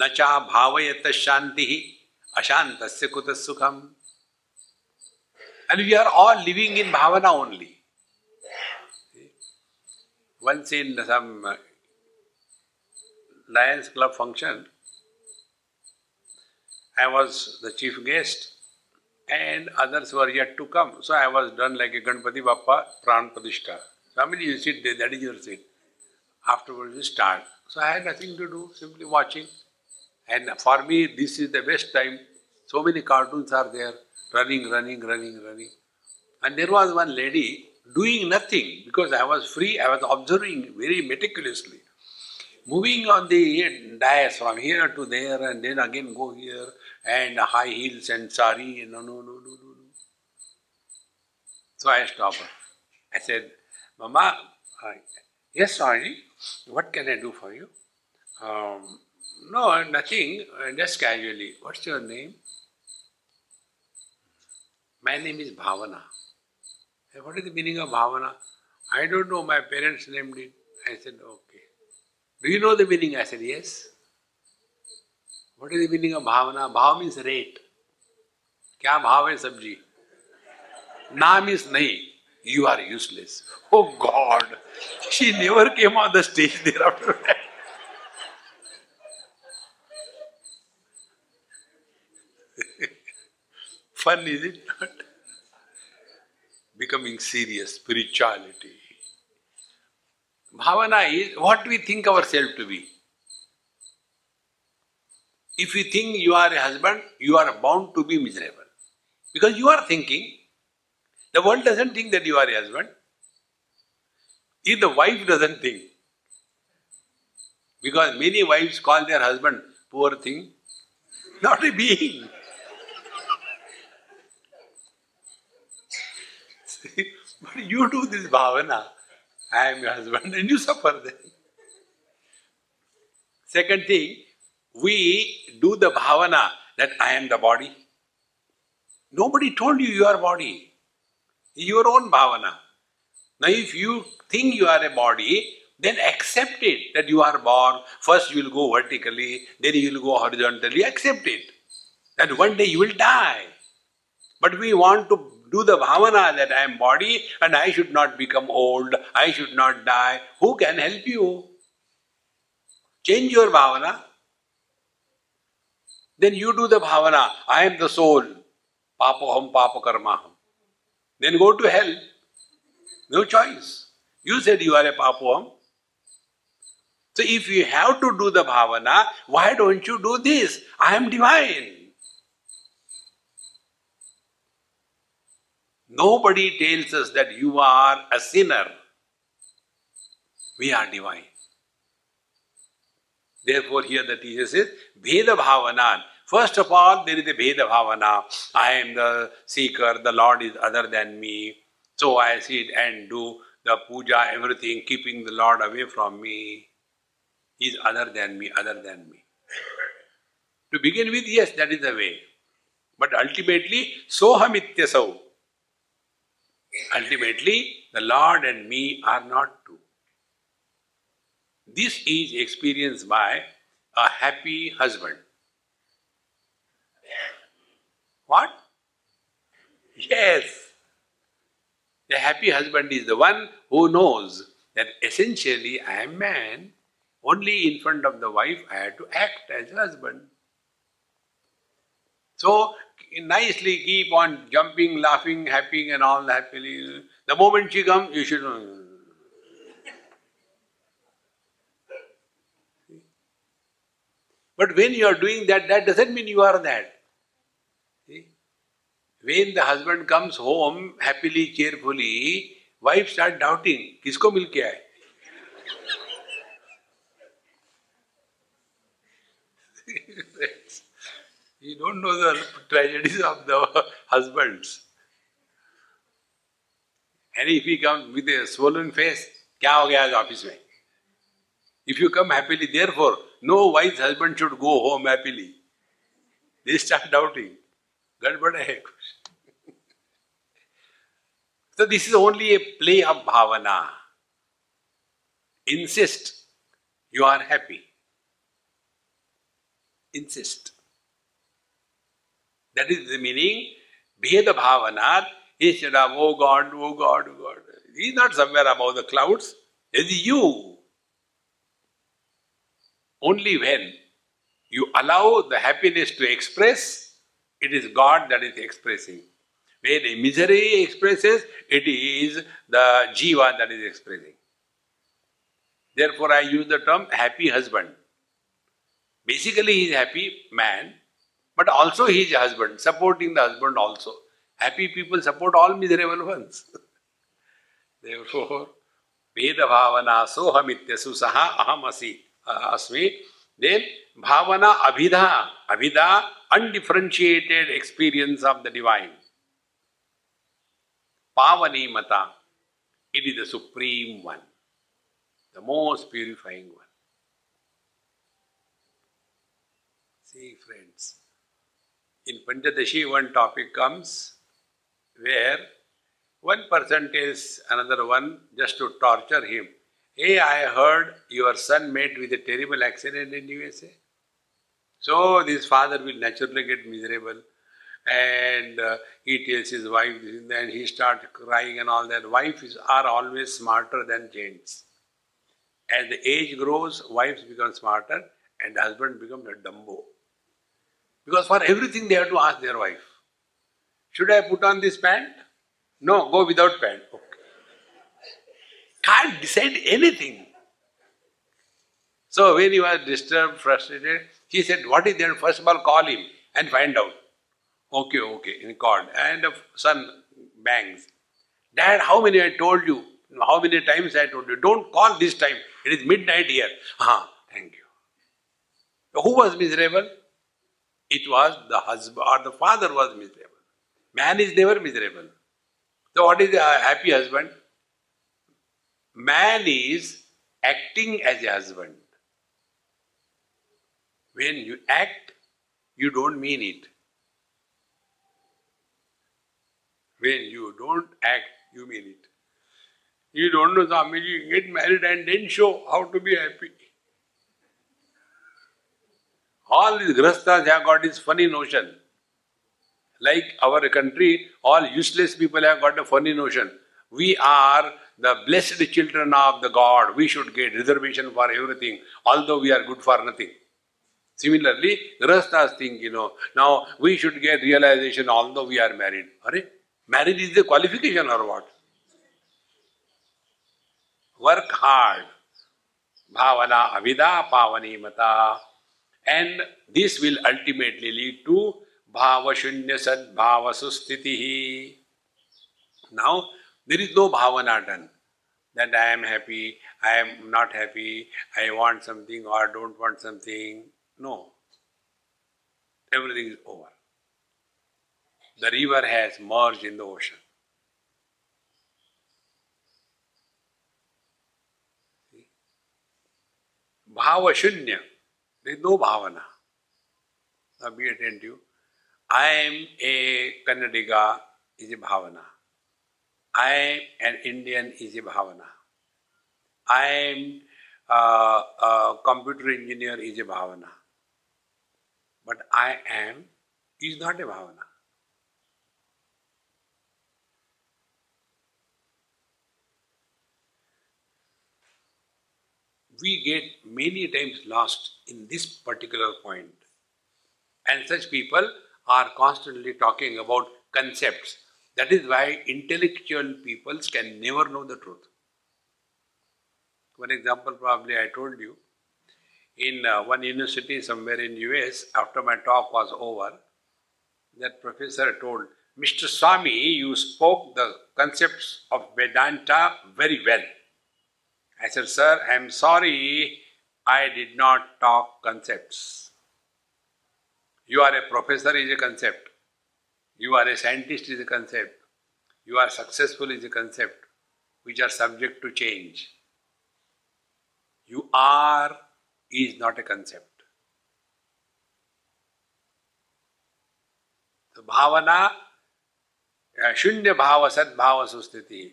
न चा भावयत शांति अशांत से And we are all living in bhavana only. Once in some uh, Lions Club function, I was the chief guest and others were yet to come. So I was done like a Ganpati Bappa Pran Pratishtha. Somebody you sit there, that is your thing. Afterwards you start. So I had nothing to do, simply watching. And for me, this is the best time. So many cartoons are there, running, running, running, running. And there was one lady doing nothing because I was free, I was observing very meticulously. Moving on the dais from here to there and then again go here and high heels and sari. No, no, no, no, no. no. So I stopped her. I said, Mama, yes, Swamiji, what can I do for you? Um, no, nothing, uh, just casually. What's your name? My name is Bhavana. What is the meaning of Bhavana? I don't know, my parents named it. I said, okay. Do you know the meaning? I said, yes. What is the meaning of Bhavana? Bhav means rate. Kya bhav hai sabji? Na is nahi. You are useless. Oh God! She never came on the stage <laughs> thereafter. Fun, is it not? Becoming serious, spirituality. Bhavana is what we think ourselves to be. If you think you are a husband, you are bound to be miserable. Because you are thinking, the world doesn't think that you are a husband. If the wife doesn't think, because many wives call their husband poor thing, <laughs> not a being. <laughs> but you do this bhavana, I am your husband, and you suffer then. Second thing, we do the bhavana that I am the body. Nobody told you you are body. Your own bhavana. Now, if you think you are a body, then accept it that you are born. First you will go vertically, then you will go horizontally. Accept it. That one day you will die. But we want to do the bhavana that I am body and I should not become old, I should not die. Who can help you? Change your bhavana. Then you do the bhavana. I am the soul. Papoham papakarmaham. Then go to hell. No choice. You said you are a papoham. So if you have to do the bhavana, why don't you do this? I am divine. Nobody tells us that you are a sinner. We are divine. Therefore, here the teacher says, Bheda Bhavana. First of all, there is a Bheda Bhavana. I am the seeker, the Lord is other than me. So I sit and do the puja, everything, keeping the Lord away from me. He is other than me, other than me. To begin with, yes, that is the way. But ultimately, sohamityasau. Ultimately, the Lord and me are not two. This is experienced by a happy husband. What? Yes. The happy husband is the one who knows that essentially I am man, only in front of the wife I had to act as husband. So nicely keep on jumping, laughing, happy, and all happily. The moment she comes, you should know. But when you are doing that, that doesn't mean you are that. See? When the husband comes home happily, cheerfully, wife start doubting, किसको मिल के आए? You don't know the tragedies of the husbands. And if he comes with a swollen face, क्या हो गया आज office में? If you come happily, therefore, no wise husband should go home happily. They start doubting. गड़बड़ है So this is only a play of bhavana. Insist you are happy. Insist. That is the meaning. Bheda Bhavana, instead of, oh God, oh God, oh God. He is not somewhere above the clouds. It is you. Only when you allow the happiness to express, it is God that is expressing. When misery expresses, it is the jiva that is expressing. Therefore, I use the term happy husband. Basically, he is happy man, but also his husband, supporting the husband also. Happy people support all miserable ones. <laughs> Therefore, Bheda Bhavana Sohamityasu Saha Ahamasi uh, Asmi. Then Bhavana Abhidha. Abhidha, undifferentiated experience of the divine. Pavani Mata. It is the supreme one, the most purifying one. See, friends, in Panchadashi, one topic comes where one person tells another one just to torture him. Hey, I heard your son met with a terrible accident in USA. So this father will naturally get miserable and uh, he tells his wife and he starts crying and all that. Wives are always smarter than gents. As the age grows, wives become smarter and husband becomes a dumbo. Because for everything they have to ask their wife. Should I put on this pant? No, go without pant. Okay. Can't decide anything. So when he was disturbed, frustrated, he said, What is there? First of all, call him and find out. Okay, okay, in called. And the son bangs. Dad, how many I told you? How many times I told you? Don't call this time. It is midnight here. Ah, thank you. Who was miserable? It was the husband or the father was miserable. Man is never miserable. So, what is a happy husband? Man is acting as a husband. When you act, you don't mean it. When you don't act, you mean it. You don't know Swamiji, get married and then show how to be happy. All these grastas have got this funny notion. Like our country, all useless people have got a funny notion. We are the blessed children of the God. We should get reservation for everything, although we are good for nothing. Similarly, grastas think, you know, now we should get realization although we are married. Are marriage is the qualification or what? Work hard. Bhavana avida pavani mata. And this will ultimately lead to bhava shunya sad bhava sustitihi. Now, there is no bhavana done. That I am happy, I am not happy, I want something or don't want something. No. Everything is over. The river has merged in the ocean. Bhava Shunya. No bhavana. Now be attentive. I am a Kannadiga is a bhavana. I am an Indian is a bhavana. I am uh, a computer engineer is a bhavana. But I am is not a bhavana. We get many times lost in this particular point. And such people are constantly talking about concepts. That is why intellectual peoples can never know the truth. One example, probably I told you, in uh, one university somewhere in US, after my talk was over, that professor told, Mr. Swami, you spoke the concepts of Vedanta very well. I said, Sir, I am sorry I did not talk concepts. You are a professor is a concept. You are a scientist is a concept. You are successful is a concept which are subject to change. You are is not a concept. So bhavana, eh, shunya bhava, sad bhava sustiti.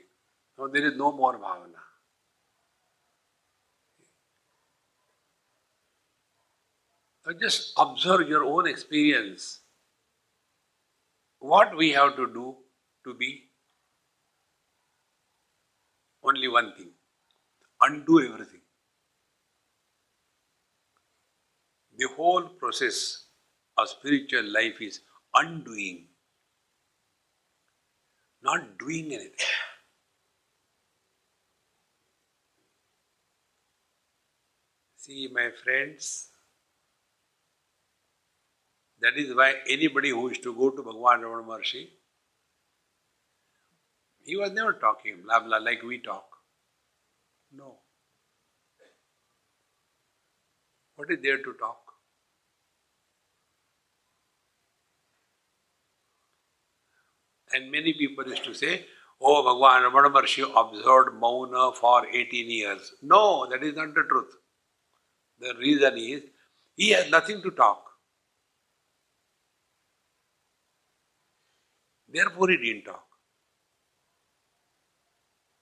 No, there is no more bhavana. So just observe your own experience. What we have to do to be? Only one thing undo everything. The whole process of spiritual life is undoing, not doing anything. See, my friends, that is why anybody who is to go to Bhagavan Ramana Maharshi, he was never talking blah blah like we talk. No. What is there to talk? And many people used to say, Oh, Bhagavan Ramana Maharshi observed Mauna for 18 years. No, that is not the truth. The reason is, he has nothing to talk. Therefore, he didn't talk.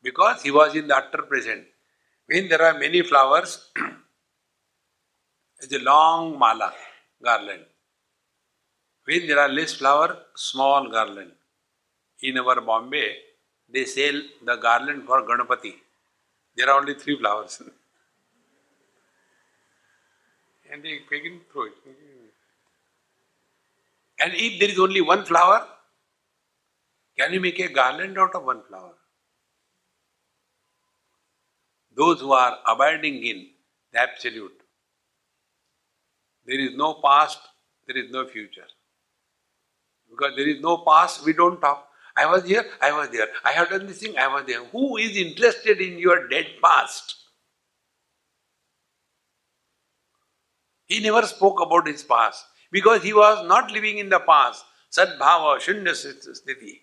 Because he was in the utter present. When there are many flowers, it's a long mala, garland. When there are less flower, small garland. In our Bombay, they sell the garland for Ganapati. There are only three flowers. <laughs> and they begin throw it. And if there is only one flower, can you make a garland out of one flower? Those who are abiding in the Absolute, there is no past, there is no future. Because there is no past, we don't talk. I was here, I was there. I have done this thing, I was there. Who is interested in your dead past? He never spoke about his past because he was not living in the past. Sadbhava, Shunya Sthiti.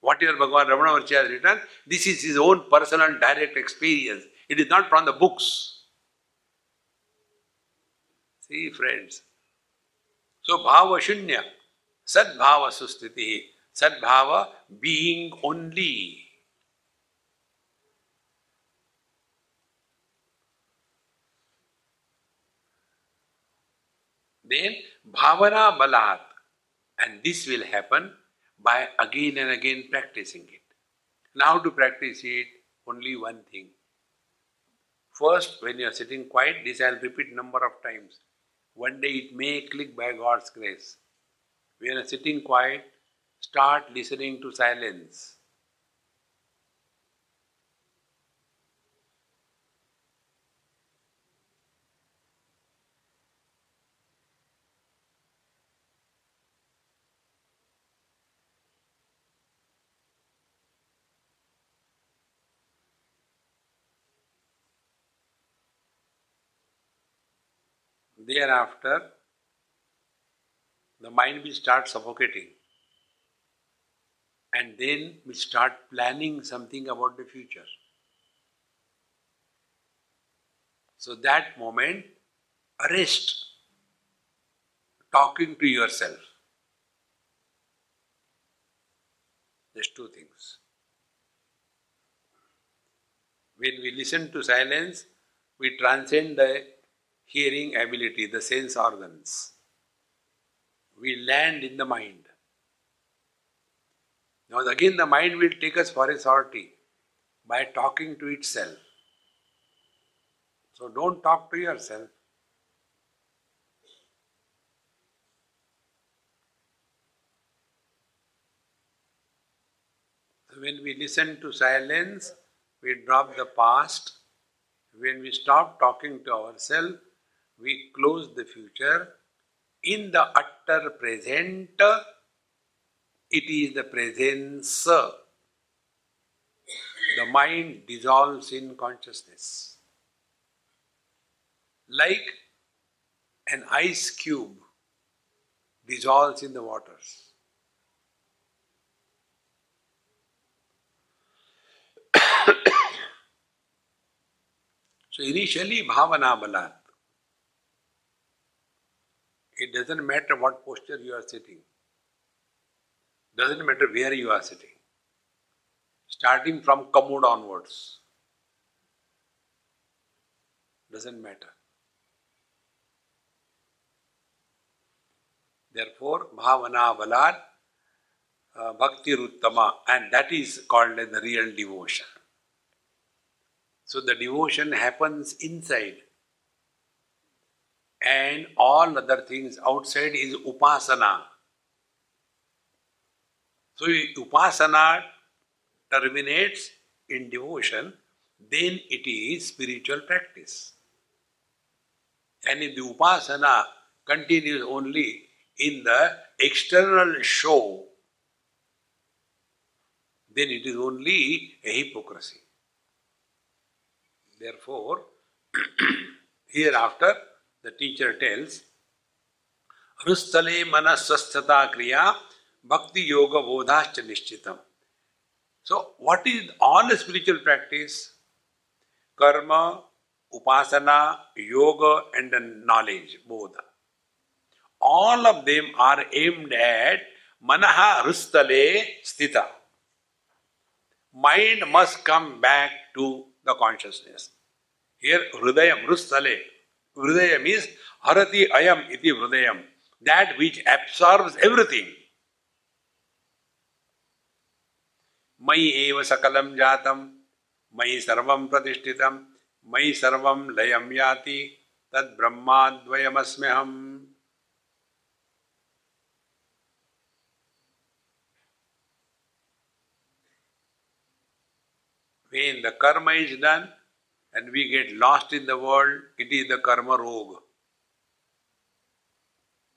Whatever Bhagavan Ramana has written, this is his own personal direct experience. It is not from the books. See, friends. So, Bhava Shunya, Sadbhava Sustiti, Sadbhava being only. Then, Bhavana Balat. And this will happen by again and again practicing it. Now to practice it, only one thing. First, when you are sitting quiet, this I'll repeat number of times. One day it may click by God's grace. When you are sitting quiet, start listening to silence. Thereafter, the mind will start suffocating and then we start planning something about the future. So, that moment, arrest talking to yourself. There's two things. When we listen to silence, we transcend the hearing ability, the sense organs. We land in the mind. Now, again, the mind will take us for a sortie by talking to itself. So, don't talk to yourself. When we listen to silence, we drop the past. When we stop talking to ourselves, we close the future. In the utter present, it is the presence. The mind dissolves in consciousness. Like an ice cube dissolves in the waters. <coughs> so initially bhavana balat. It doesn't matter what posture you are sitting. Doesn't matter where you are sitting. Starting from commode onwards. Doesn't matter. Therefore, Bhavana Balat, uh, Bhakti Ruttama, and that is called as the real devotion. So the devotion happens inside, and all other things outside is upasana. So upasana terminates in devotion, then it is spiritual practice. And if the upasana continues only in the external show, then it is only a hypocrisy. Therefore, <clears throat> hereafter the teacher tells, Rustale manasvasthata kriya Bhakti Yoga Bodhascha Nishchitam. So, what is all spiritual practice? Karma, Upasana, Yoga, and the knowledge, Bodha. All of them are aimed at Manaha Rustale Stita. Mind must come back to the consciousness. Here, Hridayam, Rustale. Hridayam is Harati Ayam iti Hridayam. That which absorbs everything. मयि एव सकलं जातं मयि सर्वं प्रतिष्ठितं मयि सर्वं लयं याति तद्ब्रह्माद्वयमस्म्यहम् When the karma is done and we get lost in the world, it is the karma roga.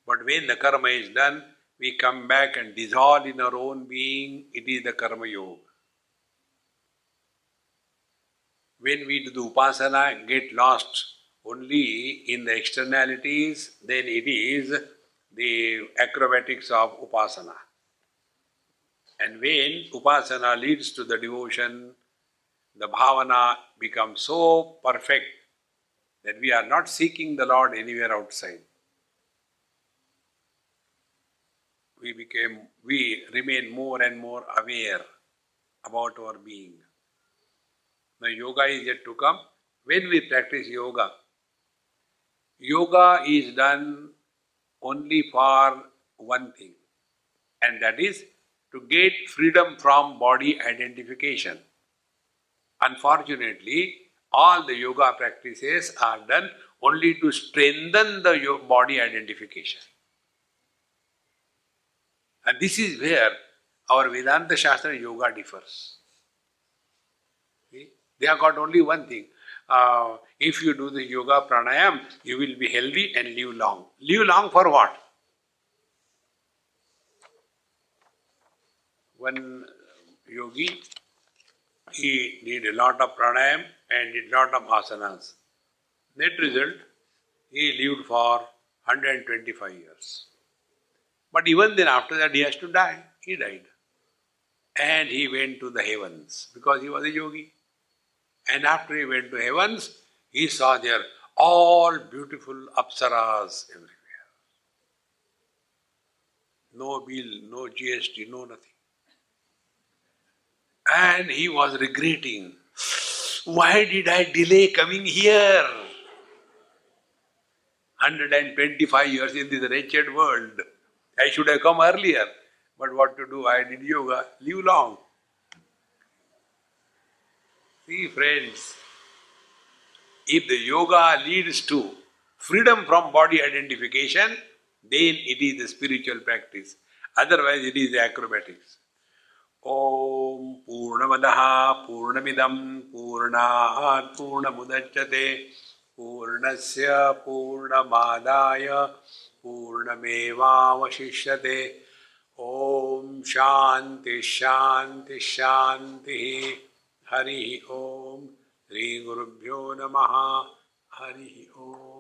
But when the karma is done, we come back and dissolve in our own being, it is the Karma Yoga. When we do the Upasana, get lost only in the externalities, then it is the acrobatics of Upasana. And when Upasana leads to the devotion, the bhavana becomes so perfect that we are not seeking the Lord anywhere outside. we became, we remain more and more aware about our being. Now, yoga is yet to come. When we practice yoga, yoga is done only for one thing, and that is to get freedom from body identification. Unfortunately, all the yoga practices are done only to strengthen the body identification. And this is where our Vedanta Shastra yoga differs. They have got only one thing. Uh, if you do the yoga pranayam, you will be healthy and live long. Live long for what? One yogi, he did a lot of pranayam and did a lot of asanas. Net result, he lived for 125 years. But even then, after that, he has to die. He died. And he went to the heavens because he was a yogi. And after he went to heavens, he saw there all beautiful apsaras everywhere. No bill, no GST, no nothing. And he was regretting, why did I delay coming here? 125 years in this wretched world. I should have come earlier. But what to do? I did yoga. Live long. See, friends, if the yoga leads to freedom from body identification, then it is the spiritual practice. Otherwise, it is acrobatics. ॐ पूर्णमदः, पूर्णमिदं, पूर्णात् पूर्णमुदच्यते पूर्णस्य पूर्णमादाय पूर्णमेवावशिष्यते। ॐ शान्ति शान्ति, शान्तिः। हरिः ॐ श्रीगुरुभ्यो नमः। हरिः ॐ